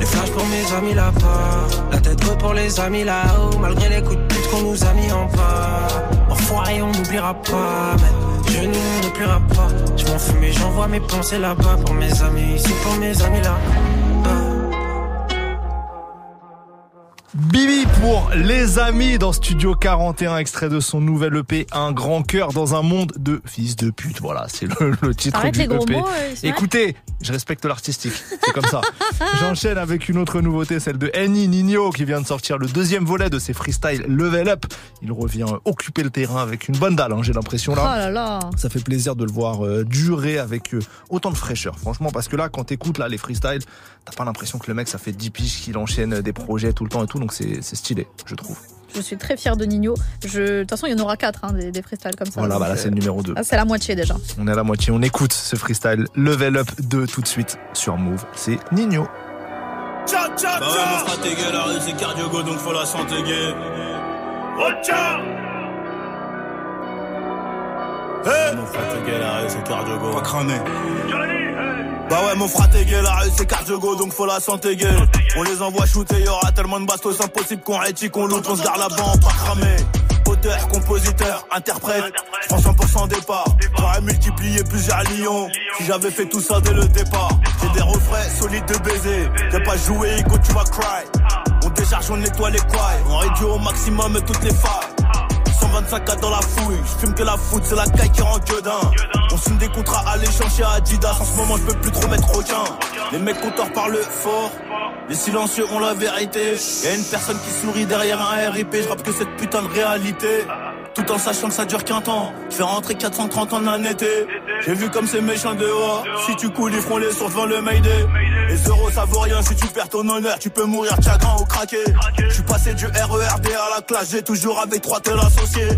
Les flashs pour mes amis là-bas. La tête haute pour les amis là-haut. Malgré les coups de pute qu'on nous a mis en bas. Enfoiré, on n'oubliera pas. Mais je nous ne pas. Je m'en fume et j'envoie mes pensées là-bas. Pour mes amis ici, pour mes amis là-bas. Bibi pour les amis dans Studio 41, extrait de son nouvel EP, Un grand cœur dans un monde de fils de pute. Voilà, c'est le, le titre Arrête du les gros EP. mots, euh, Ismaël. Écoutez, je respecte l'artistique, c'est comme ça. J'enchaîne avec une autre nouveauté, celle de Annie Nino qui vient de sortir le deuxième volet de ses freestyles Level Up. Il revient occuper le terrain avec une bonne dalle, hein, j'ai l'impression Oh là. là là. Ça fait plaisir de le voir euh, durer avec euh, autant de fraîcheur, franchement, parce que là, quand t'écoutes là les freestyles, t'as pas l'impression que le mec ça fait 10 piges qu'il enchaîne des projets tout le temps et tout, donc c'est c'est stylé, je trouve. Je suis très fière de Nino. Je... De toute façon, il y en aura 4 des, des freestyles comme ça. Voilà, bah là c'est le numéro 2. ah, c'est la moitié déjà. On est à la moitié, on écoute ce freestyle Level Up 2 tout de suite sur Move. C'est Nino. Bah ouais, mon frère, t'es gay, la rue, c'est cardio go, donc faut la santé gay. Hey mon gay, la rue, c'est cardio go. Pas cramé. Bah ouais, mon frère, t'es gay, la rue, c'est cardio go, donc faut la santé gay. On les envoie shooter, y'aura tellement de bastos, impossible qu'on rétique, qu'on loot, on se garde là-bas, pas cramé. Auteur, compositeur, interprète, prends 100% départ. J'aurais multiplié plusieurs lions si j'avais fait tout ça dès le départ. J'ai des refrains solides de baiser. T'as pas joué, Igo, tu vas cry. On décharge, on nettoie les couilles. On réduit au maximum toutes les failles. 125 cas dans la fouille, je fume que la foot, c'est la caille qui rend gueudin. On signe des contrats à l'échange chez Adidas, en ce moment je peux plus trop mettre aucun. Les mecs compteurs parlent fort, les silencieux ont la vérité. Y'a une personne qui sourit derrière un RIP, je que cette putain de réalité. Tout en sachant que ça dure qu'un temps, je fais rentrer 430 en un été. J'ai vu comme c'est méchant dehors, si tu coules ils feront les sourds devant le Mayday. Les euros ça vaut rien si tu perds ton honneur, tu peux mourir chagrin ou craquer. Je suis passé du RERD à la classe, j'ai toujours avec trois tel associé.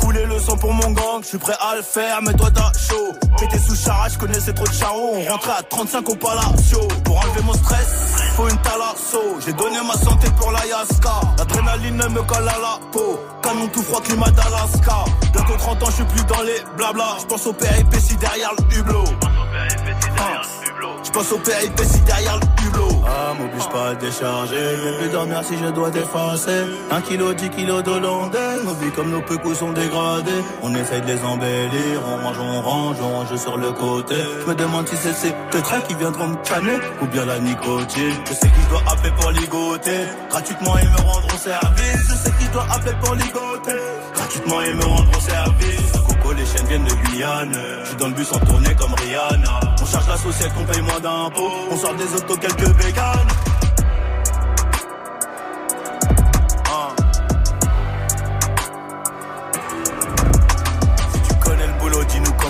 Couler le sang pour mon gang, je suis prêt à le faire, mais toi t'as chaud. Pété sous charage, je connaissais trop de charros, on rentrait à 35 au Palacio. Pour enlever mon stress, faut une talasso. J'ai donné ma santé pour la Yaska. L'adrénaline me colle à la peau. Canon tout froid, climat d'Alaska. Bientôt 30 ans, je suis plus dans les blabla. Je pense au péripéties derrière le hublot. Je pense au péripéties derrière le hublot. Ah, m'oblige pas à décharger. Je vais plus dormir si je dois t'effacer. Un kilo, dix kilos d'Hollandais. Nos vies comme nos pécous sont dégradées. On essaye de les embellir. On range, on range, on range sur le côté. Je me demande si c'est ces deux traits qui viendront me canner ou bien la nicotine. Je sais qui je dois appeler pour ligoter. Gratuitement, ils me rendront service. Je sais qui je appeler pour ligoter. Gratuitement, ils me rendront service. Les chaînes viennent de Guyane. Je suis dans le bus en tournée comme Rihanna. On charge la société, on paye moins d'impôts. On sort des autos, quelques bécanes.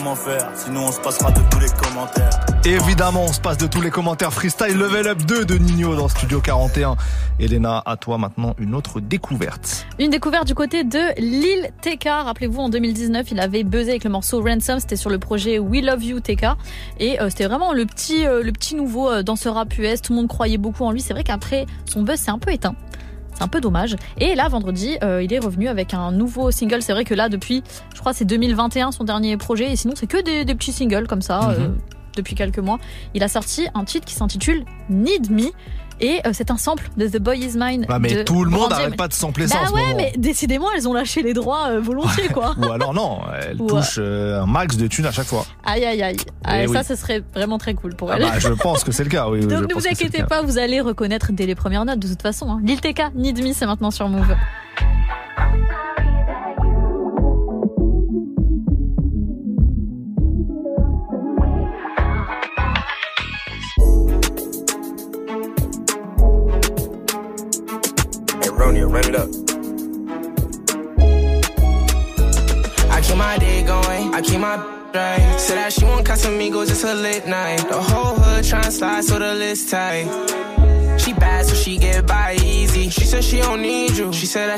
Comment faire. Sinon, on se passera de tous les commentaires. Évidemment, on se passe de tous les commentaires freestyle Level Up 2 de Nino dans Studio 41. Elena, à toi maintenant une autre découverte. Une découverte du côté de Lil TK. Rappelez-vous, en 2019, il avait buzzé avec le morceau Ransom. C'était sur le projet We Love You TK. Et euh, c'était vraiment le petit, euh, le petit nouveau euh, danseur rap US. Tout le monde croyait beaucoup en lui. C'est vrai qu'après, son buzz s'est un peu éteint. C'est un peu dommage. Et là, vendredi, euh, il est revenu avec un nouveau single. C'est vrai que là, depuis, je crois, c'est 2021 son dernier projet. Et sinon, c'est que des, des petits singles comme ça. Mhm. euh, depuis quelques mois. Il a sorti un titre qui s'intitule Need Me. Et euh, c'est un sample de The Boy Is Mine. Ah, mais de tout le monde n'arrête pas de sampler ça Bah ce ouais, moment. mais décidément, elles ont lâché les droits euh, volontiers, quoi. Ou alors non, elle Ou, touche euh, un max de thunes à chaque fois. Aïe, aïe, aïe. Ah, Eh ça, ce serait vraiment très cool pour Ah elle. bah, je pense que c'est le cas, oui. je Donc ne vous inquiétez pas, vous allez reconnaître dès les premières notes de toute façon. Hein. Lil TK, Need Me, c'est maintenant sur Move. Tight.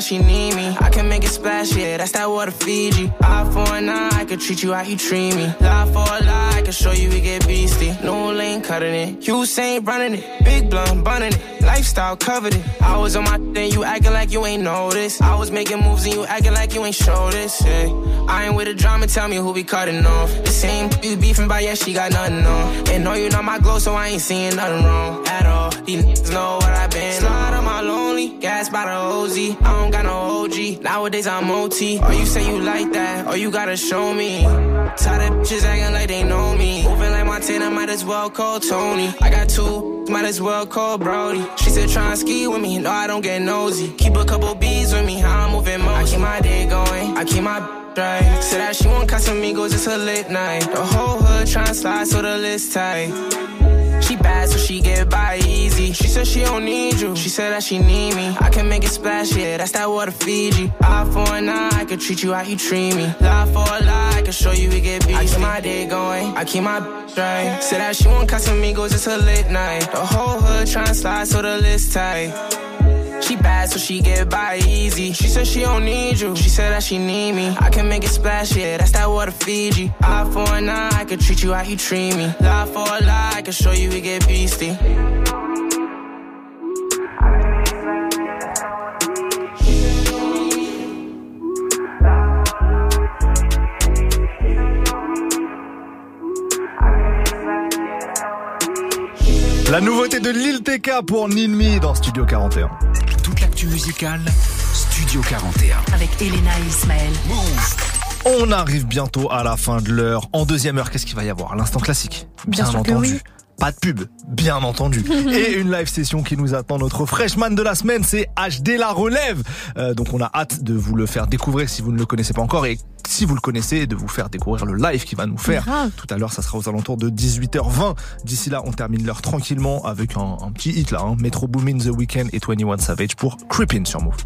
She need me. I can make it splash, yeah, that's that water Fiji. Eye for an eye, I could treat you how you treat me. Lie for a lie, I can show you we get beastie. No lane cutting it. You ain't running it. Big blunt, bunning it. Lifestyle covered it. I was on my thing, you acting like you ain't noticed. I was making moves and you acting like you ain't show this. Yeah. I ain't with the drama, tell me who we cutting off. The same you beefing by, yeah, she got nothing on. And know you not my glow, so I ain't seeing nothing wrong at all. These know what i been. Slide on my lonely, gas by the OZ. I don't got no OG. Nowadays I'm OT. Or oh, you say you like that, or you gotta show me. Tired of bitches acting like they know me. Moving like Montana, might as well call Tony. I got two, might as well call Brody. She said try and ski with me, no I don't get nosy. Keep a couple bees with me, how I'm moving most. I keep my day going, I keep my right. Said that she want Casamigos, it's a late night. The whole hood tryna slide, so the list tight. She bad, so she get by easy. She said she don't need you. She said that she need me. I can make it splash, yeah, that's that water Fiji. Eye for an eye, I could treat you how you treat me. Lie for a lie, I can show you we get beat. I keep my day going, I keep my right. Said that she want Casamigos, it's a late night. The whole hood tryna slide, so the list tight. She bad, so she get by easy. She said she don't need you. She said that she need me. I can make it splash, yeah, that's that water Fiji. Eye for an eye, I can treat you how you treat me. Lie for a lie, I can show you we get beastie. La nouveauté de Lil TK pour Me dans Studio 41. Toute l'actu musicale, Studio 41. Avec Elena et Ismaël. On arrive bientôt à la fin de l'heure. En deuxième heure, qu'est-ce qu'il va y avoir? L'instant classique. Bien sûr que entendu. oui. Pas de pub, bien entendu. Et une live session qui nous attend. Notre freshman de la semaine, c'est HD La Relève. Euh, donc on a hâte de vous le faire découvrir si vous ne le connaissez pas encore. Et si vous le connaissez, de vous faire découvrir le live qu'il va nous faire. Grave. Tout à l'heure, ça sera aux alentours de 18h20. D'ici là, on termine l'heure tranquillement avec un, un petit hit là. Hein. Metro Boomin, The Weeknd et 21 Savage pour Creepin' sur Move.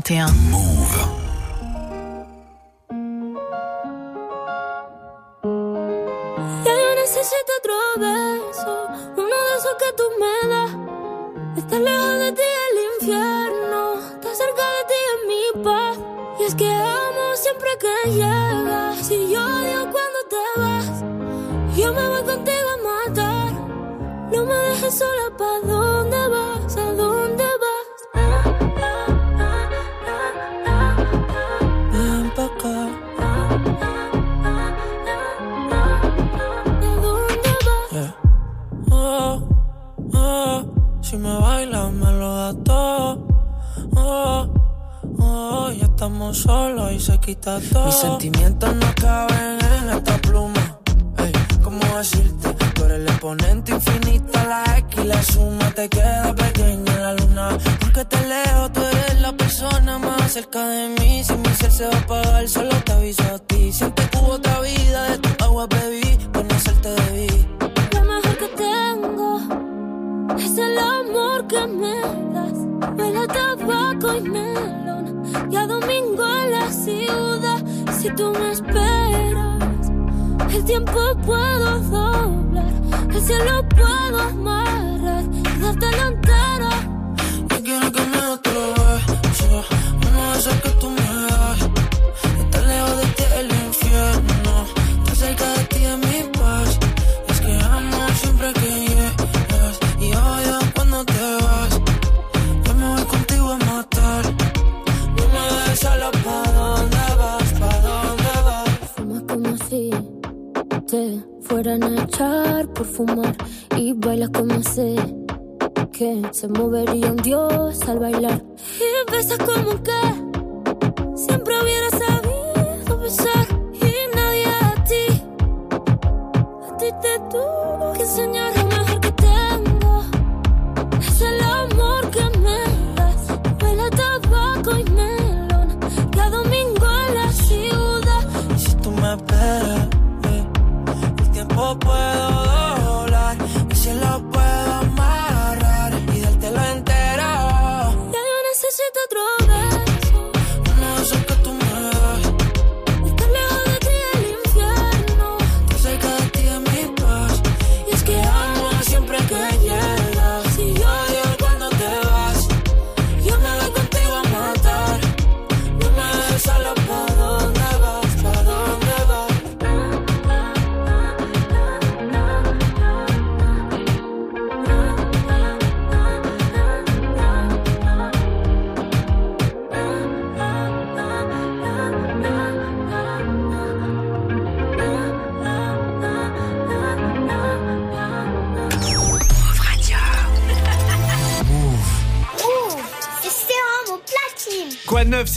41. Move. Ya yo necesito otro beso, uno de esos que tú me das. Estás lejos de ti el infierno, estás cerca de ti en mi paz. Y es que amo siempre que llegas. Si yo odio cuando te vas, yo me voy contigo a matar. No me dejes sola, para estamos solos y se quita todo. Mis sentimientos no caben en esta pluma. Ey, ¿cómo decirte? Tú eres el exponente infinito, la X y la suma te queda pequeña en la luna. Aunque te lejos, tú eres la persona más cerca de mí. Si mi ser se va a apagar, solo te aviso a ti. Siempre que hubo otra vida, de tu agua bebí, conocerte debí. Lo mejor que tengo es el amor que me das. Huele a tabaco y melón. Y a domingo en la ciudad. Si tú me esperas, el tiempo puedo doblar. El cielo puedo amarrar y dártelo entero. Yo quiero que me beso, uno de esos que tú me se movería un dios al bailar. Y besas como que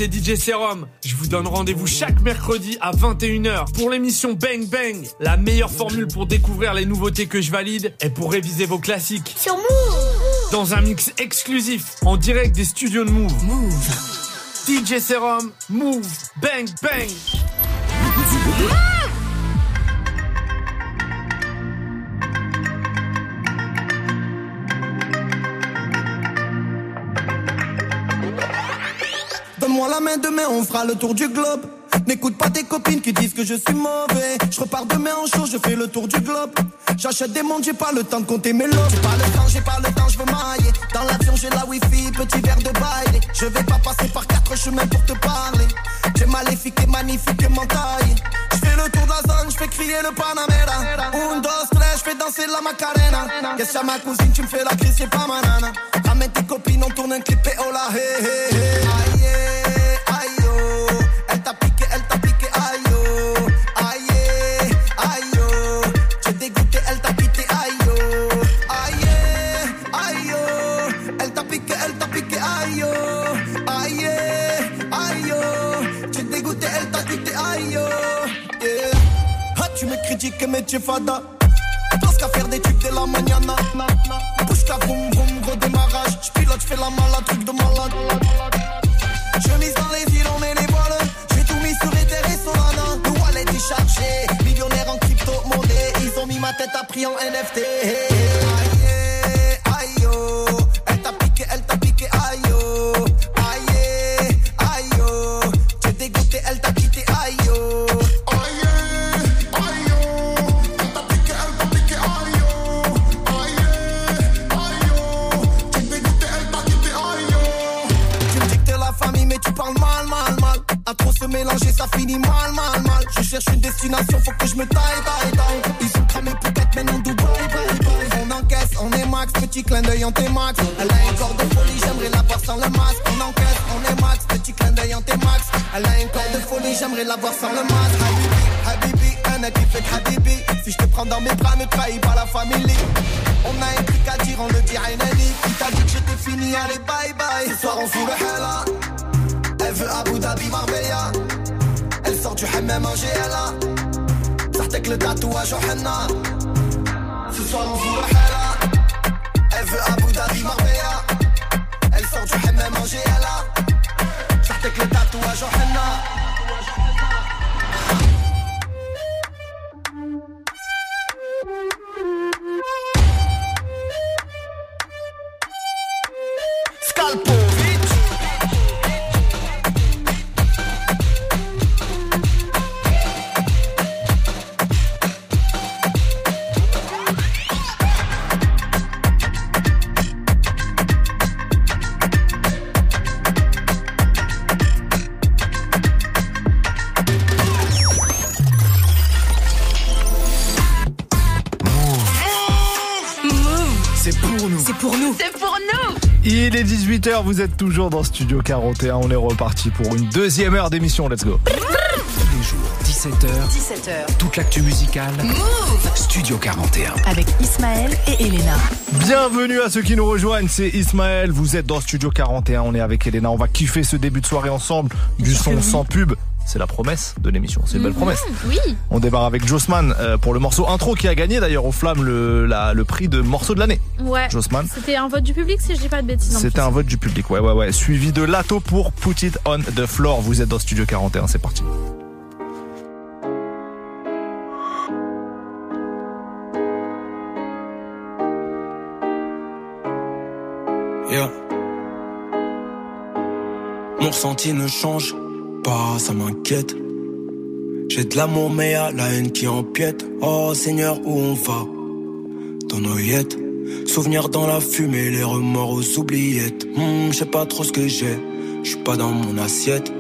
c'est DJ Serum. Je vous donne rendez-vous chaque mercredi à 21h pour l'émission Bang Bang. La meilleure formule pour découvrir les nouveautés que je valide et pour réviser vos classiques. Sur Move. Dans un mix exclusif, en direct des studios de Move. Move. DJ Serum, Move, Bang Bang. La main demain, on fera le tour du globe. N'écoute pas tes copines qui disent que je suis mauvais. Je repars demain en show, je fais le tour du globe. J'achète des montres, j'ai pas le temps de compter mes lots. J'ai pas le temps, j'ai pas le temps, je veux mailler. Dans l'avion, j'ai la wifi, petit verre de bail. Je vais pas passer par quatre chemins pour te parler. J'ai maléfique et magnifique et mentaille. Je fais le tour de la zone, je fais crier le Panamera. Un, deux, trois, je fais danser la Macarena. Qu'est-ce que ma cousine, tu me fais la crise, c'est pas ma nana. Ramène tes copines, on tourne un clip et oh la hey, hey, hey. Es fada. Pense qu'à faire des trucs de la mañana. Bouge ta boum boum, gros démarrage. J'pilote, j'fais la malade, truc de malade. Je mise dans les villes, on met les voiles. J'ai tout mis sur Ether et Solana. Le wallet est chargé. Millionnaire en crypto-monnaie. Ils ont mis ma tête à prix en NFT. Clin d'œil en T-Max. Elle a un corps de folie, j'aimerais la voir sans le masque. On encaisse, on est max, petit clin d'œil en T-Max. Elle a un corps de folie, j'aimerais la voir sans le masque. Habibi, Habibi, un qui fait Habibi. Si je te prends dans mes bras, ne trahis pas la famille. On a un truc à dire, on le dit à amie. Qui t'a dit que j'étais fini, allez bye bye. Ce soir on fout le hella. Elle veut Abu Dhabi, Marbella. Elle sort du hammam en GLA. Sartek le tatouage au henna. Ce soir on fout sort du hammam en GLA. Sartek pour nous. C'est pour nous. C'est pour nous. Il est 18h, vous êtes toujours dans Studio 41, on est reparti pour une deuxième heure d'émission, let's go. Tous les jours, 17h. 17h. Toute l'actu musicale. Move. Studio 41. Avec Ismaël et Elena. Bienvenue à ceux qui nous rejoignent, c'est Ismaël, vous êtes dans Studio 41, on est avec Elena, on va kiffer ce début de soirée ensemble, du son sans pub. C'est la promesse de l'émission, c'est une belle Mhm, promesse. Oui. On démarre avec Jossman euh, pour le morceau intro qui a gagné d'ailleurs au Flamme le, la- le prix de morceau de l'année. Ouais. Jossman. C'était un vote du public si je dis pas de bêtises. C'était un vote du public, ouais, ouais, ouais. Suivi de Lato pour Put It On The Floor. Vous êtes dans Studio 41, c'est parti. Yeah. Mon ressenti ne change pas, ça m'inquiète. J'ai de l'amour, mais y'a la haine qui empiète. Oh Seigneur, où on va? Dans nos yettes. Souvenirs dans la fumée, les remords aux oubliettes. Hmm, je sais pas trop ce que j'ai, je pas dans mon assiette.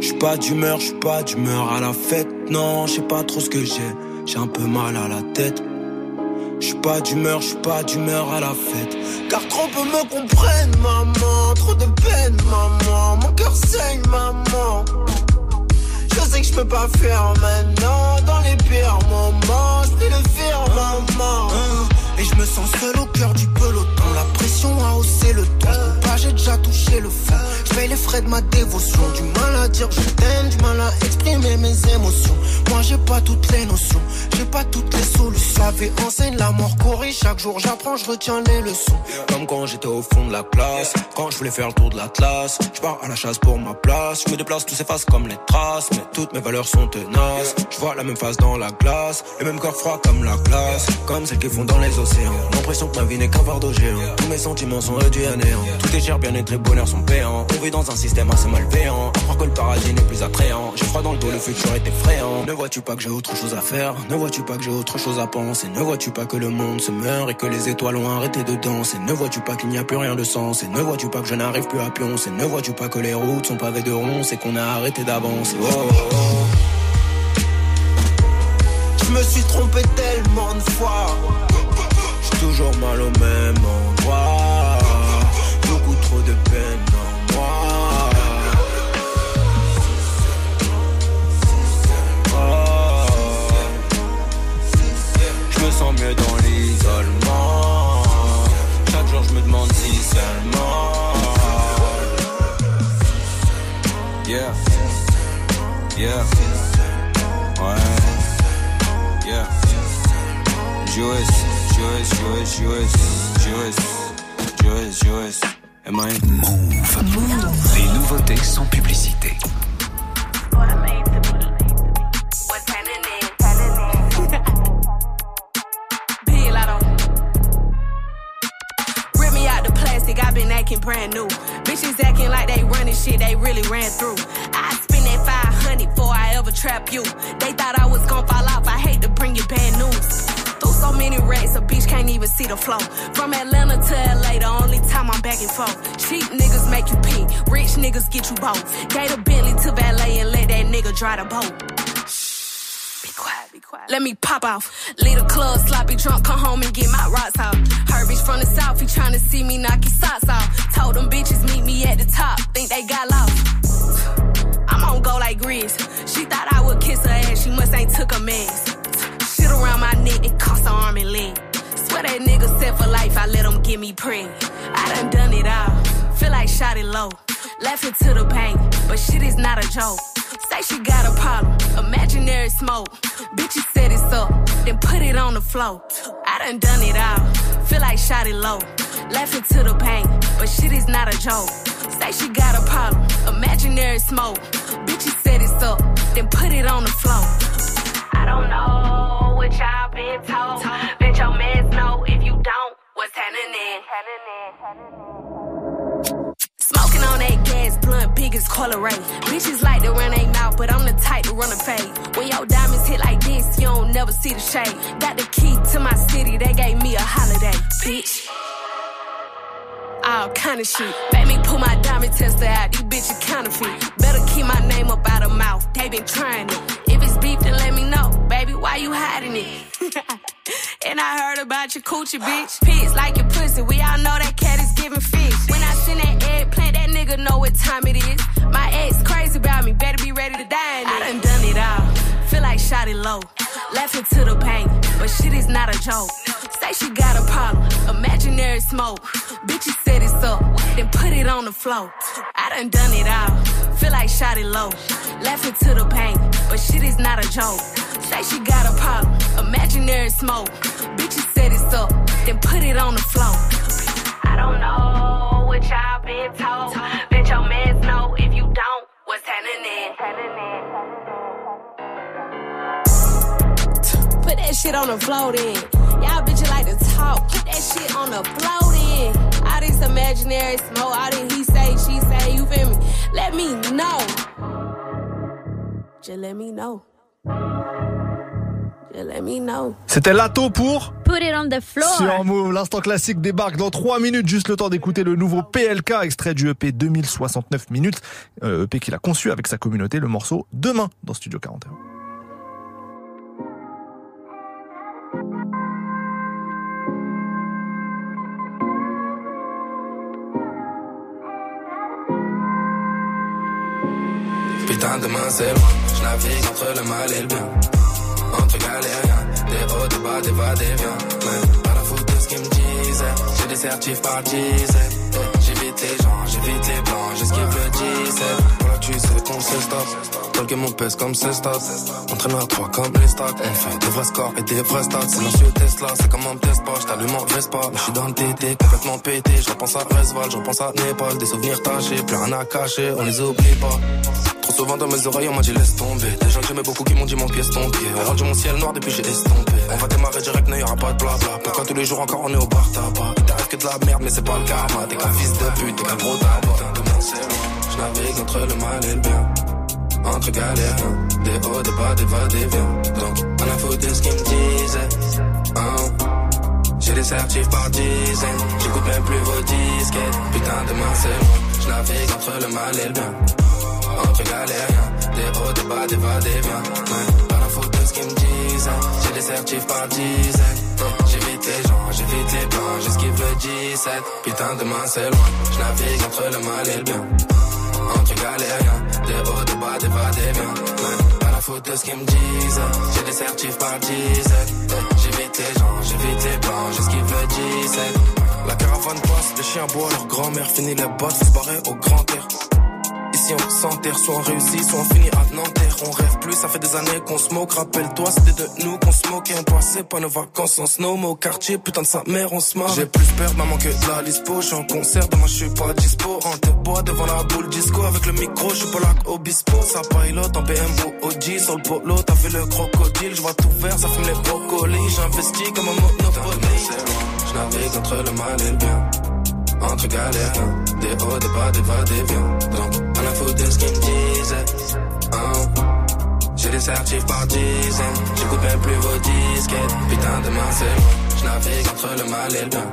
Je pas d'humeur, je suis pas d'humeur à la fête. Non, je sais pas trop ce que j'ai, j'ai un peu mal à la tête. Je suis pas d'humeur, je suis pas d'humeur à la fête. Car trop peu me comprennent, maman. Trop de peine, maman. Mon cœur saigne, maman. Je sais que je peux pas faire maintenant. Dans les pires moments, je le faire, maman. Et je me sens seul au cœur du peloton. La pression a haussé le ton. Pas, j'ai déjà touché le fond. Je paye les frais de ma dévotion. Du mal à dire je t'aime, du mal à exprimer mes émotions. Moi j'ai pas toutes les notions, j'ai pas toutes les solutions. La vie enseigne, la mort corrige. Chaque jour j'apprends, je retiens les leçons. Comme quand j'étais au fond de la classe, quand je voulais faire le tour de l'Atlas. Je pars à la chasse pour ma place. Je me déplace, tout s'efface comme les traces. Mais toutes mes valeurs sont tenaces. Je vois la même face dans la glace, le même corps froid comme la glace. Comme celles qui font dans les océans. L'impression que ma vie n'est qu'un fardeau géant. Tous mes sentiments sont réduits à néant. Tout est bien-être et bonheur sont payants. On vit dans un système assez malveillant. À croire que le paradis n'est plus attrayant. J'ai froid dans le dos, le futur est effrayant. Ne vois-tu pas que j'ai autre chose à faire? Ne vois-tu pas que j'ai autre chose à penser? Ne vois-tu pas que le monde se meurt et que les étoiles ont arrêté de danser? Ne vois-tu pas qu'il n'y a plus rien de sens? Et ne vois-tu pas que je n'arrive plus à pioncer? Ne vois-tu pas que les routes sont pavées de ronces et qu'on a arrêté d'avancer? Oh, oh, oh. Je me suis trompé tellement de fois. J'ai toujours mal au même endroit dans l'isolement Chaque jour je me demande si seulement Yeah. Yeah. Ouais. Yeah. Joyce, Joyce, Joyce, Joyce, Joyce, Joyce, Joyce. Am I? Move. Les nouveautés sans publicité. Really ran through. I spend that 500 before I ever trap you. They thought I was gonna fall off, I hate to bring you bad news. Through so many racks, a bitch can't even see the flow. From Atlanta to LA, the only time I'm back and forth. Cheap niggas make you pee, rich niggas get you both. Gave a Bentley to valet and let that nigga dry the boat. Let me pop off. Leave the club, sloppy drunk, come home and get my rocks off. Herbie's from the south, he tryna see me knock his socks off. Told them bitches meet me at the top, think they got lost. I'm on go like Grizz. She thought I would kiss her ass, she must ain't took a mess. Shit around my neck, it cost an arm and leg. Swear that nigga set for life, I let him get me preg. I done done it all, feel like shot it low. Laughing to the bank, but shit is not a joke. Say she got a problem, imaginary smoke. Bitch, you set it up, then put it on the floor. I done done it all, feel like shot it low. Laughing to the pain, but shit is not a joke. Say she got a problem, imaginary smoke. Bitch, you set it up, then put it on the floor. I don't know what y'all been told. Bet your mans know if you don't, what's happening. Blunt, big as Colorado. Bitches like to run they mouth, but I'm the type to run a fade. When your diamonds hit like this, you don't never see the shade. Got the key to my city, they gave me a holiday, bitch. All kind of shit. Made me pull my diamond tester out, these bitches counterfeit. Better keep my name up out of mouth, they been trying it. If it's beef, then let me know. Baby, why you hiding it? and I heard about your coochie, bitch. Pigs like your pussy, we all know that cat is giving fish. When nigga know what time it is. My ex crazy about me, better be ready to die in. I done done it all, feel like shot it low. Laughing to the pain, but shit is not a joke. Say she got a problem, imaginary smoke. Bitch, you set it up, then put it on the floor. I done done it all, feel like shot it low. Laughing to the pain, but shit is not a joke. Say she got a problem, imaginary smoke. Bitch, you set it up, then put it on the floor. I don't know what y'all been told. Bet your mans know if you don't, what's happening. Put that shit on the floor then. Y'all bitches like to talk. Put that shit on the floor then. All this imaginary smoke, all this he say, she say, you feel me? Let me know. Just let me know. C'était Lato pour Put it on the floor. Sur Move, l'instant classique débarque dans 3 minutes, juste le temps d'écouter le nouveau PLK, extrait du EP 2069 minutes, euh, EP qu'il a conçu avec sa communauté, le morceau Demain dans Studio 41. Putain, demain c'est loin. Je navigue entre le mal et le bien. Entre galériens, des hauts, des bas, des va, des viens. Mais pas la faute de ce qu'ils me disaient. J'ai des certifs par dizaines. J'évite les gens, j'évite les blancs, j'esquive le 17. Voilà, tu sais qu'on se stop. Tol que mon pèse comme c'est stop. Entraîneur 3 comme les stocks. On fait des vrais scores et des vrais stats. C'est monsieur Tesla, c'est comme un test pas. J't'allume en Vespa. Là, j'suis dans le TT, complètement pété. Je repense à Resval, je repense à Népal. Des souvenirs tachés, plus rien à cacher, on les oublie pas. Souvent dans mes oreilles, on m'a dit laisse tomber. Des gens que j'aimais beaucoup qui m'ont dit mon pied ton pied. Rendu mon ciel noir depuis j'ai estompé. On va démarrer direct, n'y aura pas de blabla. Pourquoi tous les jours encore on est au bar tabac? Il t'arrive que de la merde, mais c'est pas le karma. T'es qu'un fils de pute, t'es qu'un gros tabac. Je navigue entre le mal et le bien. entre galériens. Des hauts, des bas, des va, des viens. Donc, on a foutu de ce qu'ils me disaient. Hein? J'ai des certifs par dizaines. J'écoute même plus vos disquettes. Putain, demain c'est loin. Je navigue entre le mal et le bien. Entre galériens. Des hauts, des bas, des va, des viens. Ouais. Pas la faute de ce qu'ils me disaient. J'ai des certifs par dizaines. Ouais. J'évite les gens, j'évite les blancs. J'esquive le 17. Putain, demain c'est loin. Je entre le mal et le bien. Entre galériens. Des hauts, des bas, des va, des viens. Ouais. Pas la faute de ce qu'ils me disent. J'ai des certifs par dizaines. Ouais. J'évite les gens, j'évite les blancs. J'esquive le 17. La caravane passe, les chiens boivent, leur grand-mère finit les bottes, se barrer au grand air. Ici on s'enterre, soit on réussit, soit on finit à Nanterre. On rêve plus, ça fait des années qu'on se moque. Rappelle-toi, c'était de nous qu'on se moquait. On passait pas nos vacances en snow, mais au quartier, putain de sa mère, on se marre. J'ai plus peur maman que de la lispo. J'suis en concert, demain j'suis pas dispo. En te devant la boule disco. Avec le micro, j'suis pas là obispo. Ça pilote en BM ou OG. Sur le polo, t'as fait le crocodile. J'vois tout vert, ça fume les brocolis. J'investis comme un monopoly. J'navigue entre le mal et le bien entre galériens, des hauts, des bas, des va, des viens. De ce qu'ils me disaient. Hein. J'ai des certifs par dizaines, j'écoute même plus vos disquettes. Putain, demain c'est loin, je navigue entre le mal et le bien.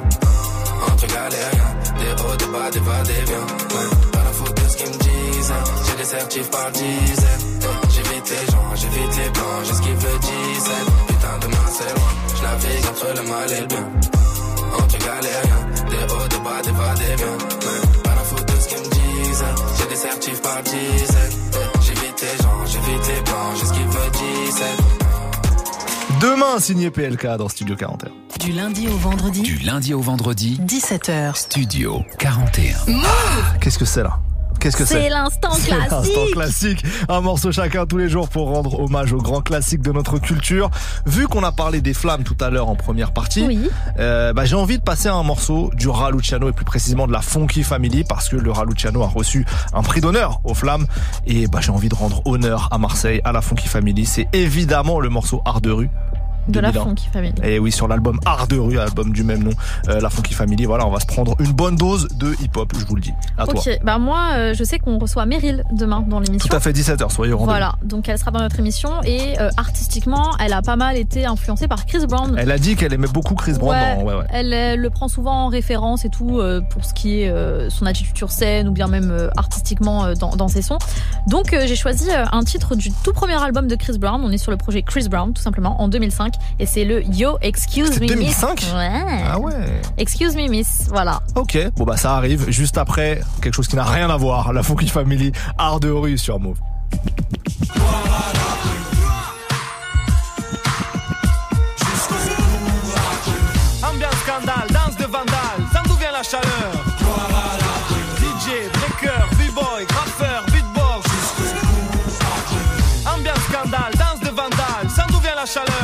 Entre galériens, des hauts, des bas, des va, des viens. Ouais. Pas la faute de ce qu'ils me disaient, j'ai des certifs par dizaines. J'évite les gens, j'évite les blancs, j'esquive le 17. Putain, demain c'est loin, je navigue entre le mal et le bien. Entre galériens, des hauts, des bas, des va, des viens. Ouais. Disent. J'ai des certifs par dizaines. Ouais. J'évite les gens, j'évite les j'esquive le 17. Demain, signé PLK dans Studio 41. Du lundi au vendredi. Du lundi au vendredi, 17h. Studio 41. Qu'est-ce que c'est là? Qu'est-ce que c'est C'est l'instant classique. classique. Un morceau chacun tous les jours pour rendre hommage aux grands classiques de notre culture. Vu qu'on a parlé des flammes tout à l'heure en première partie, Oui. euh, bah, j'ai envie de passer à un morceau du Raluciano et plus précisément de la Funky Family parce que le Raluciano a reçu un prix d'honneur aux flammes et bah, j'ai envie de rendre honneur à Marseille, à la Funky Family. C'est évidemment le morceau Art de rue. De la 2001. Funky Family. Et oui, sur l'album Art de rue, album du même nom, euh, la Funky Family. Voilà, on va se prendre une bonne dose de hip-hop, je vous le dis. À toi. Ok, bah moi, euh, je sais qu'on reçoit Meryl demain dans l'émission. Tout à fait 17h, soyez au rendez-vous. Voilà, donc elle sera dans notre émission et euh, artistiquement, elle a pas mal été influencée par Chris Brown. Elle a dit qu'elle aimait beaucoup Chris Brown. Ouais, dans- ouais, ouais. Elle, le prend souvent en référence et tout pour ce qui est son attitude sur scène ou bien même artistiquement dans, dans ses sons. Donc j'ai choisi un titre du tout premier album de Chris Brown. On est sur le projet Chris Brown tout simplement en 2005 et c'est le Yo Excuse C'est Me 2005? Miss. Ouais. Ah ouais. Excuse Me Miss. Voilà. Ok, bon bah ça arrive juste après quelque chose qui n'a rien à voir, la Funky Family, Art de rue sur Move. Ambiance scandale, danse de vandale, ça d'où vient la chaleur DJ, breaker, b-boy, graffeur, beatbox Ambiance scandale, danse de vandale, ça d'où vient la chaleur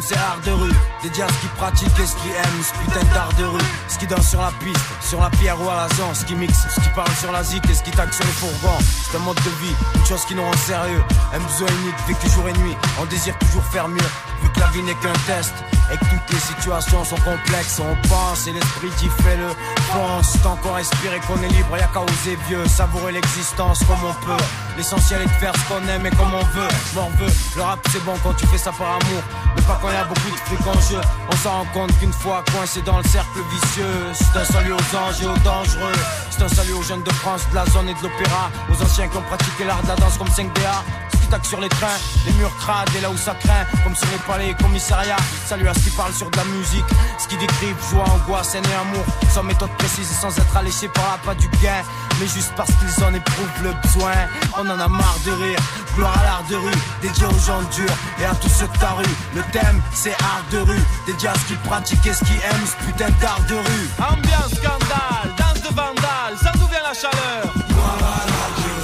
C'est art de rue, dédié à ce qui pratique et ce qui aime, ce putain d'art de rue, ce qui danse sur la piste, sur la pierre ou à la zone, ce qui mixe, ce qui parle sur la zik et ce qui taxe sur les fourgons. C'est un mode de vie, une chose qui nous rend sérieux, un besoin unique, vécu jour et nuit, on désire toujours faire mieux, vu que la vie n'est qu'un test. Et que toutes les situations sont complexes, on pense et l'esprit dit fait-le. Pense, tant qu'on respire et qu'on est libre, y'a qu'à oser vieux, savourer l'existence comme on peut. L'essentiel est de faire ce qu'on aime et comme on veut. M'en veut, le rap c'est bon quand tu fais ça par amour, mais pas quand y a beaucoup de fric en jeu. On s'en rend compte qu'une fois coincé dans le cercle vicieux, c'est un salut aux anges et aux dangereux. C'est un salut aux jeunes de France, de la zone et de l'opéra, aux anciens qui ont pratiqué l'art de la danse comme 5DA. Ce qui taque sur les trains, les murs crades et là où ça craint, comme sur les palais et commissariats. Salut à ce qui parle sur de la musique, ce qui décrivent joie, angoisse, haine et amour, sans méthode précise et sans être alléché par la pas du gain, mais juste parce qu'ils en éprouvent le besoin. On en a marre de rire, gloire à l'art de rue, dédié aux gens durs et à tous ceux de ta rue. Le thème c'est art de rue, à ce qu'ils pratiquent et ce qu'ils aiment, ce putain d'art de rue. Ambiance scandale, danse de vandale, ça d'où vient la chaleur.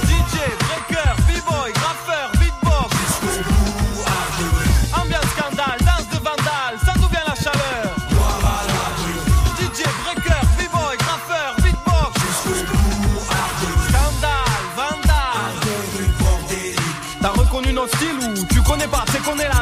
DJ, breaker, b-boy, graffeur, beatbox. Ambiance scandale, danse de vandale, ça d'où vient la chaleur. DJ, breaker, b-boy, graffeur, beatbox. Scandale, vandale. T'as reconnu notre style ou tu connais pas C'est qu'on est là,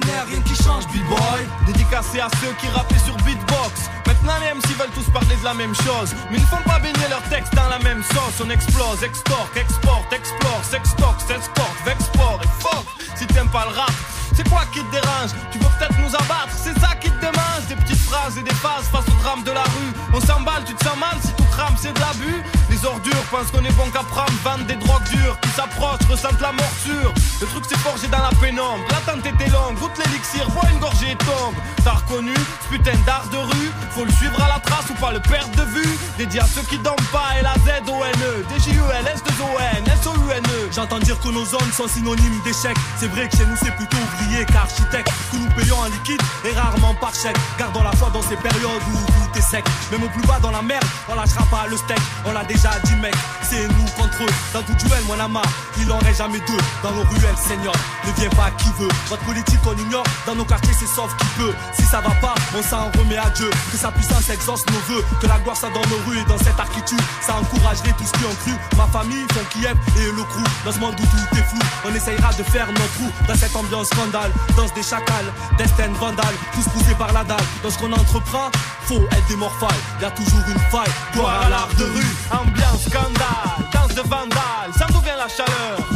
rien qui change, b-boy. Dédicacé à ceux qui rappaient sur beatbox. Maintenant les MC veulent tous parler de la même chose, mais ne font pas baigner leurs textes dans la même sauce. On explose, extorque, exporte, explore, sextoque, s'exporte, vexport et fuck. Si t'aimes pas le rap, c'est quoi qui te dérange? Tu veux peut-être nous abattre, c'est ça qui te démange. Des petites phrases et des phases face au drame de la rue. On s'emballe, tu te sens mal si tout crame, c'est de l'abus. Les ordures pensent qu'on est bon qu'à prendre Vendent des drogues dures. Qui s'approchent, ressentent la morsure. Le truc s'est forgé dans la pénombre. L'attente était longue, goûte l'élixir, bois une gorgée et tombe. T'as reconnu ce putain d'art de rue. Faut le suivre à la trace ou pas le perdre de vue. Dédié à ceux qui dorment pas, et la Z-O-N-E D-J-U-L, S-2-O-N, S-O-U-N-E J'entends dire que nos zones sont synonymes d'échec C'est vrai que chez nous c'est plutôt ouvrier qu'architecte Que nous payons en liquide et rarement par chèque. Gardons la foi dans ces périodes où tout est sec. Même au plus bas dans la merde, on lâchera pas le steak. On l'a déjà dit mec, c'est nous contre eux. Dans tout duel, mon ama, il en reste jamais deux. Dans nos ruelles, seigneur, ne viens pas qui veut. Votre politique on ignore, dans nos quartiers c'est sauf qui peut. Si ça va pas, on s'en remet à Dieu. Que sa puissance exauce nos voeux Que la gloire soit dans nos rues et dans cette architecture. Ça encouragerait tous qui ont cru Ma famille, son Kiev et le crew. Dans ce monde où tout est flou, on essayera de faire notre trou Dans cette ambiance danse des chacals Destin vandale, tous poussés par la dalle. Dans ce qu'on entreprend, faut être des morphales. Y a toujours une faille, gloire à l'art de rue Ambiance scandale, danse de vandale, ça d'où vient la chaleur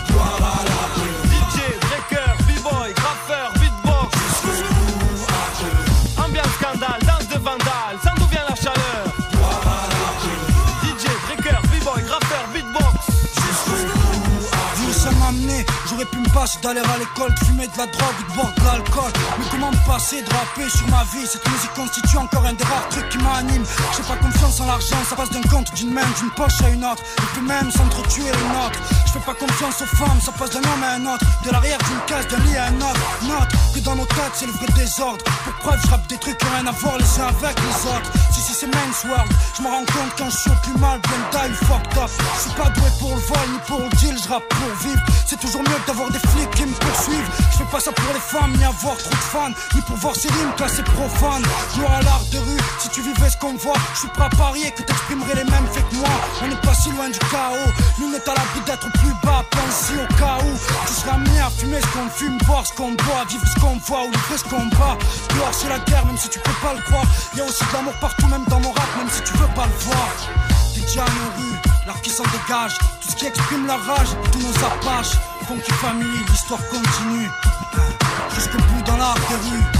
amené, j'aurais pu me passer d'aller à l'école, de fumer de la drogue ou de boire de l'alcool. Mais comment me passer de rapper sur ma vie Cette musique constitue encore un des rares trucs qui m'anime. J'ai pas confiance en l'argent, ça passe d'un compte, d'une main, d'une poche à une autre. Et puis même s'entretuer une autre. Je fais pas confiance aux femmes, ça passe d'un homme à un autre. De l'arrière d'une case, d'un lit à un autre. Note que dans nos têtes, c'est le vrai désordre. Pour preuve, je rappe des trucs qui ont rien à voir les uns avec les autres. Si, c'est Men's World. Je me rends compte quand je suis plus mal, bien die, fucked up. Je suis pas doué pour le vol ni pour le deal, je rappe pour vivre. C'est toujours mieux d'avoir des flics qui me poursuivent. Je fais pas ça pour les femmes, ni avoir trop de fans, ni pour voir ces rimes classées profanes. Gloire à l'art de rue, si tu vivais ce qu'on voit, je suis prêt à parier que t'exprimerais les mêmes faits que moi. On n'est pas si loin du chaos, nous n'est à l'abri d'être plus bas, pense au cas où. Tu seras amené à fumer ce qu'on fume, boire ce qu'on boit, vivre ce qu'on voit ou livrer ce qu'on bat. Gloire c'est la guerre, même si tu peux pas le croire. Y a aussi de l'amour partout, même dans mon rap, même si tu veux pas le voir. T'es déjà nos rues, l'art qui s'en dégage, tout ce qui exprime la rage, tous nos apaches. Funky Family, l'histoire continue. Jusqu'au bout dans l'art des rues.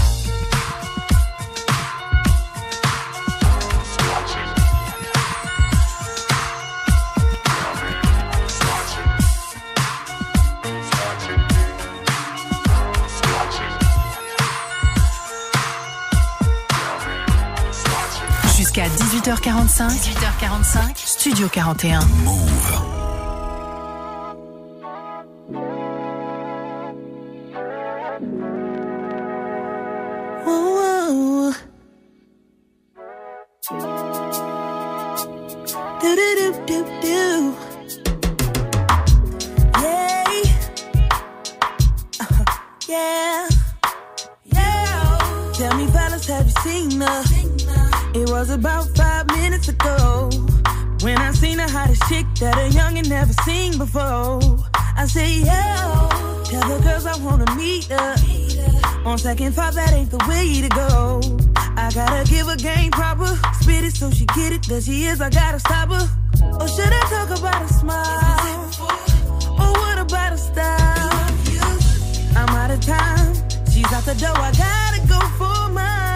18h45. 18h45. Studio 41. Move. Ooh. Do do do do do. Yeah. Uh-huh. Yeah. Yeah. Tell me, fellas, have you seen her? It was about hottest chick that a youngin' never seen before. I say, yo, tell the girls I wanna meet her. On second thought, that ain't the way to go. I gotta give her game proper, spit it so she get it. There she is, I gotta stop her. Or should I talk about a smile? Or what about a style? I'm out of time. She's out the door, I gotta go for mine.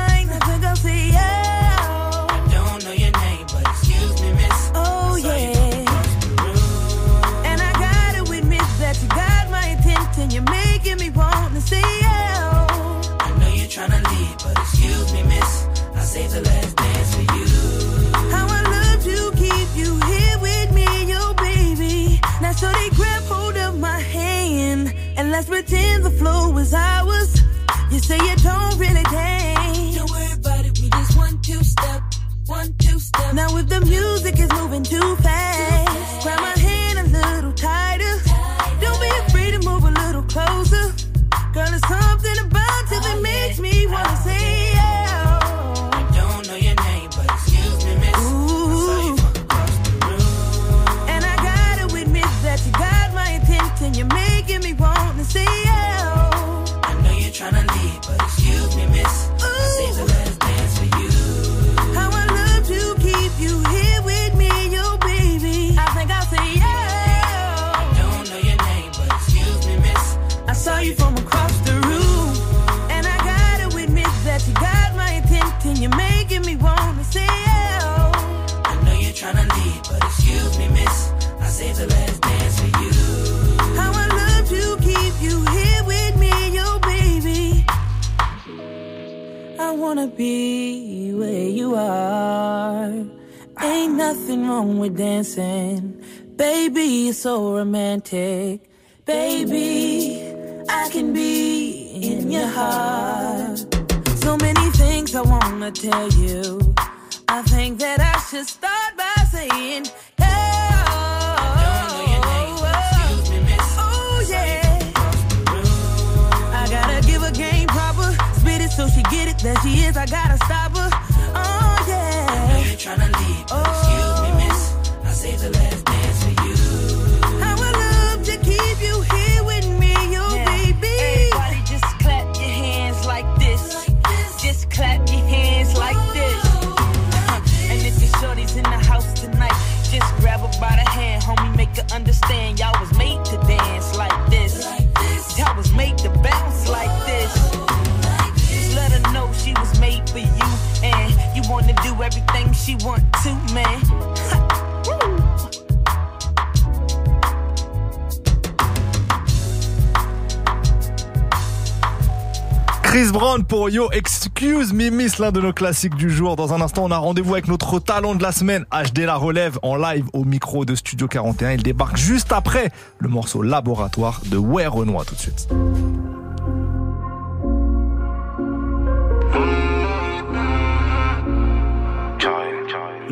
Yo Excuse Miss, l'un de nos classiques du jour. Dans un instant, on a rendez-vous avec notre talent de la semaine, HD La Relève, en live au micro de Studio 41. Il débarque juste après le morceau Laboratoire de Ouais Renoir tout de suite.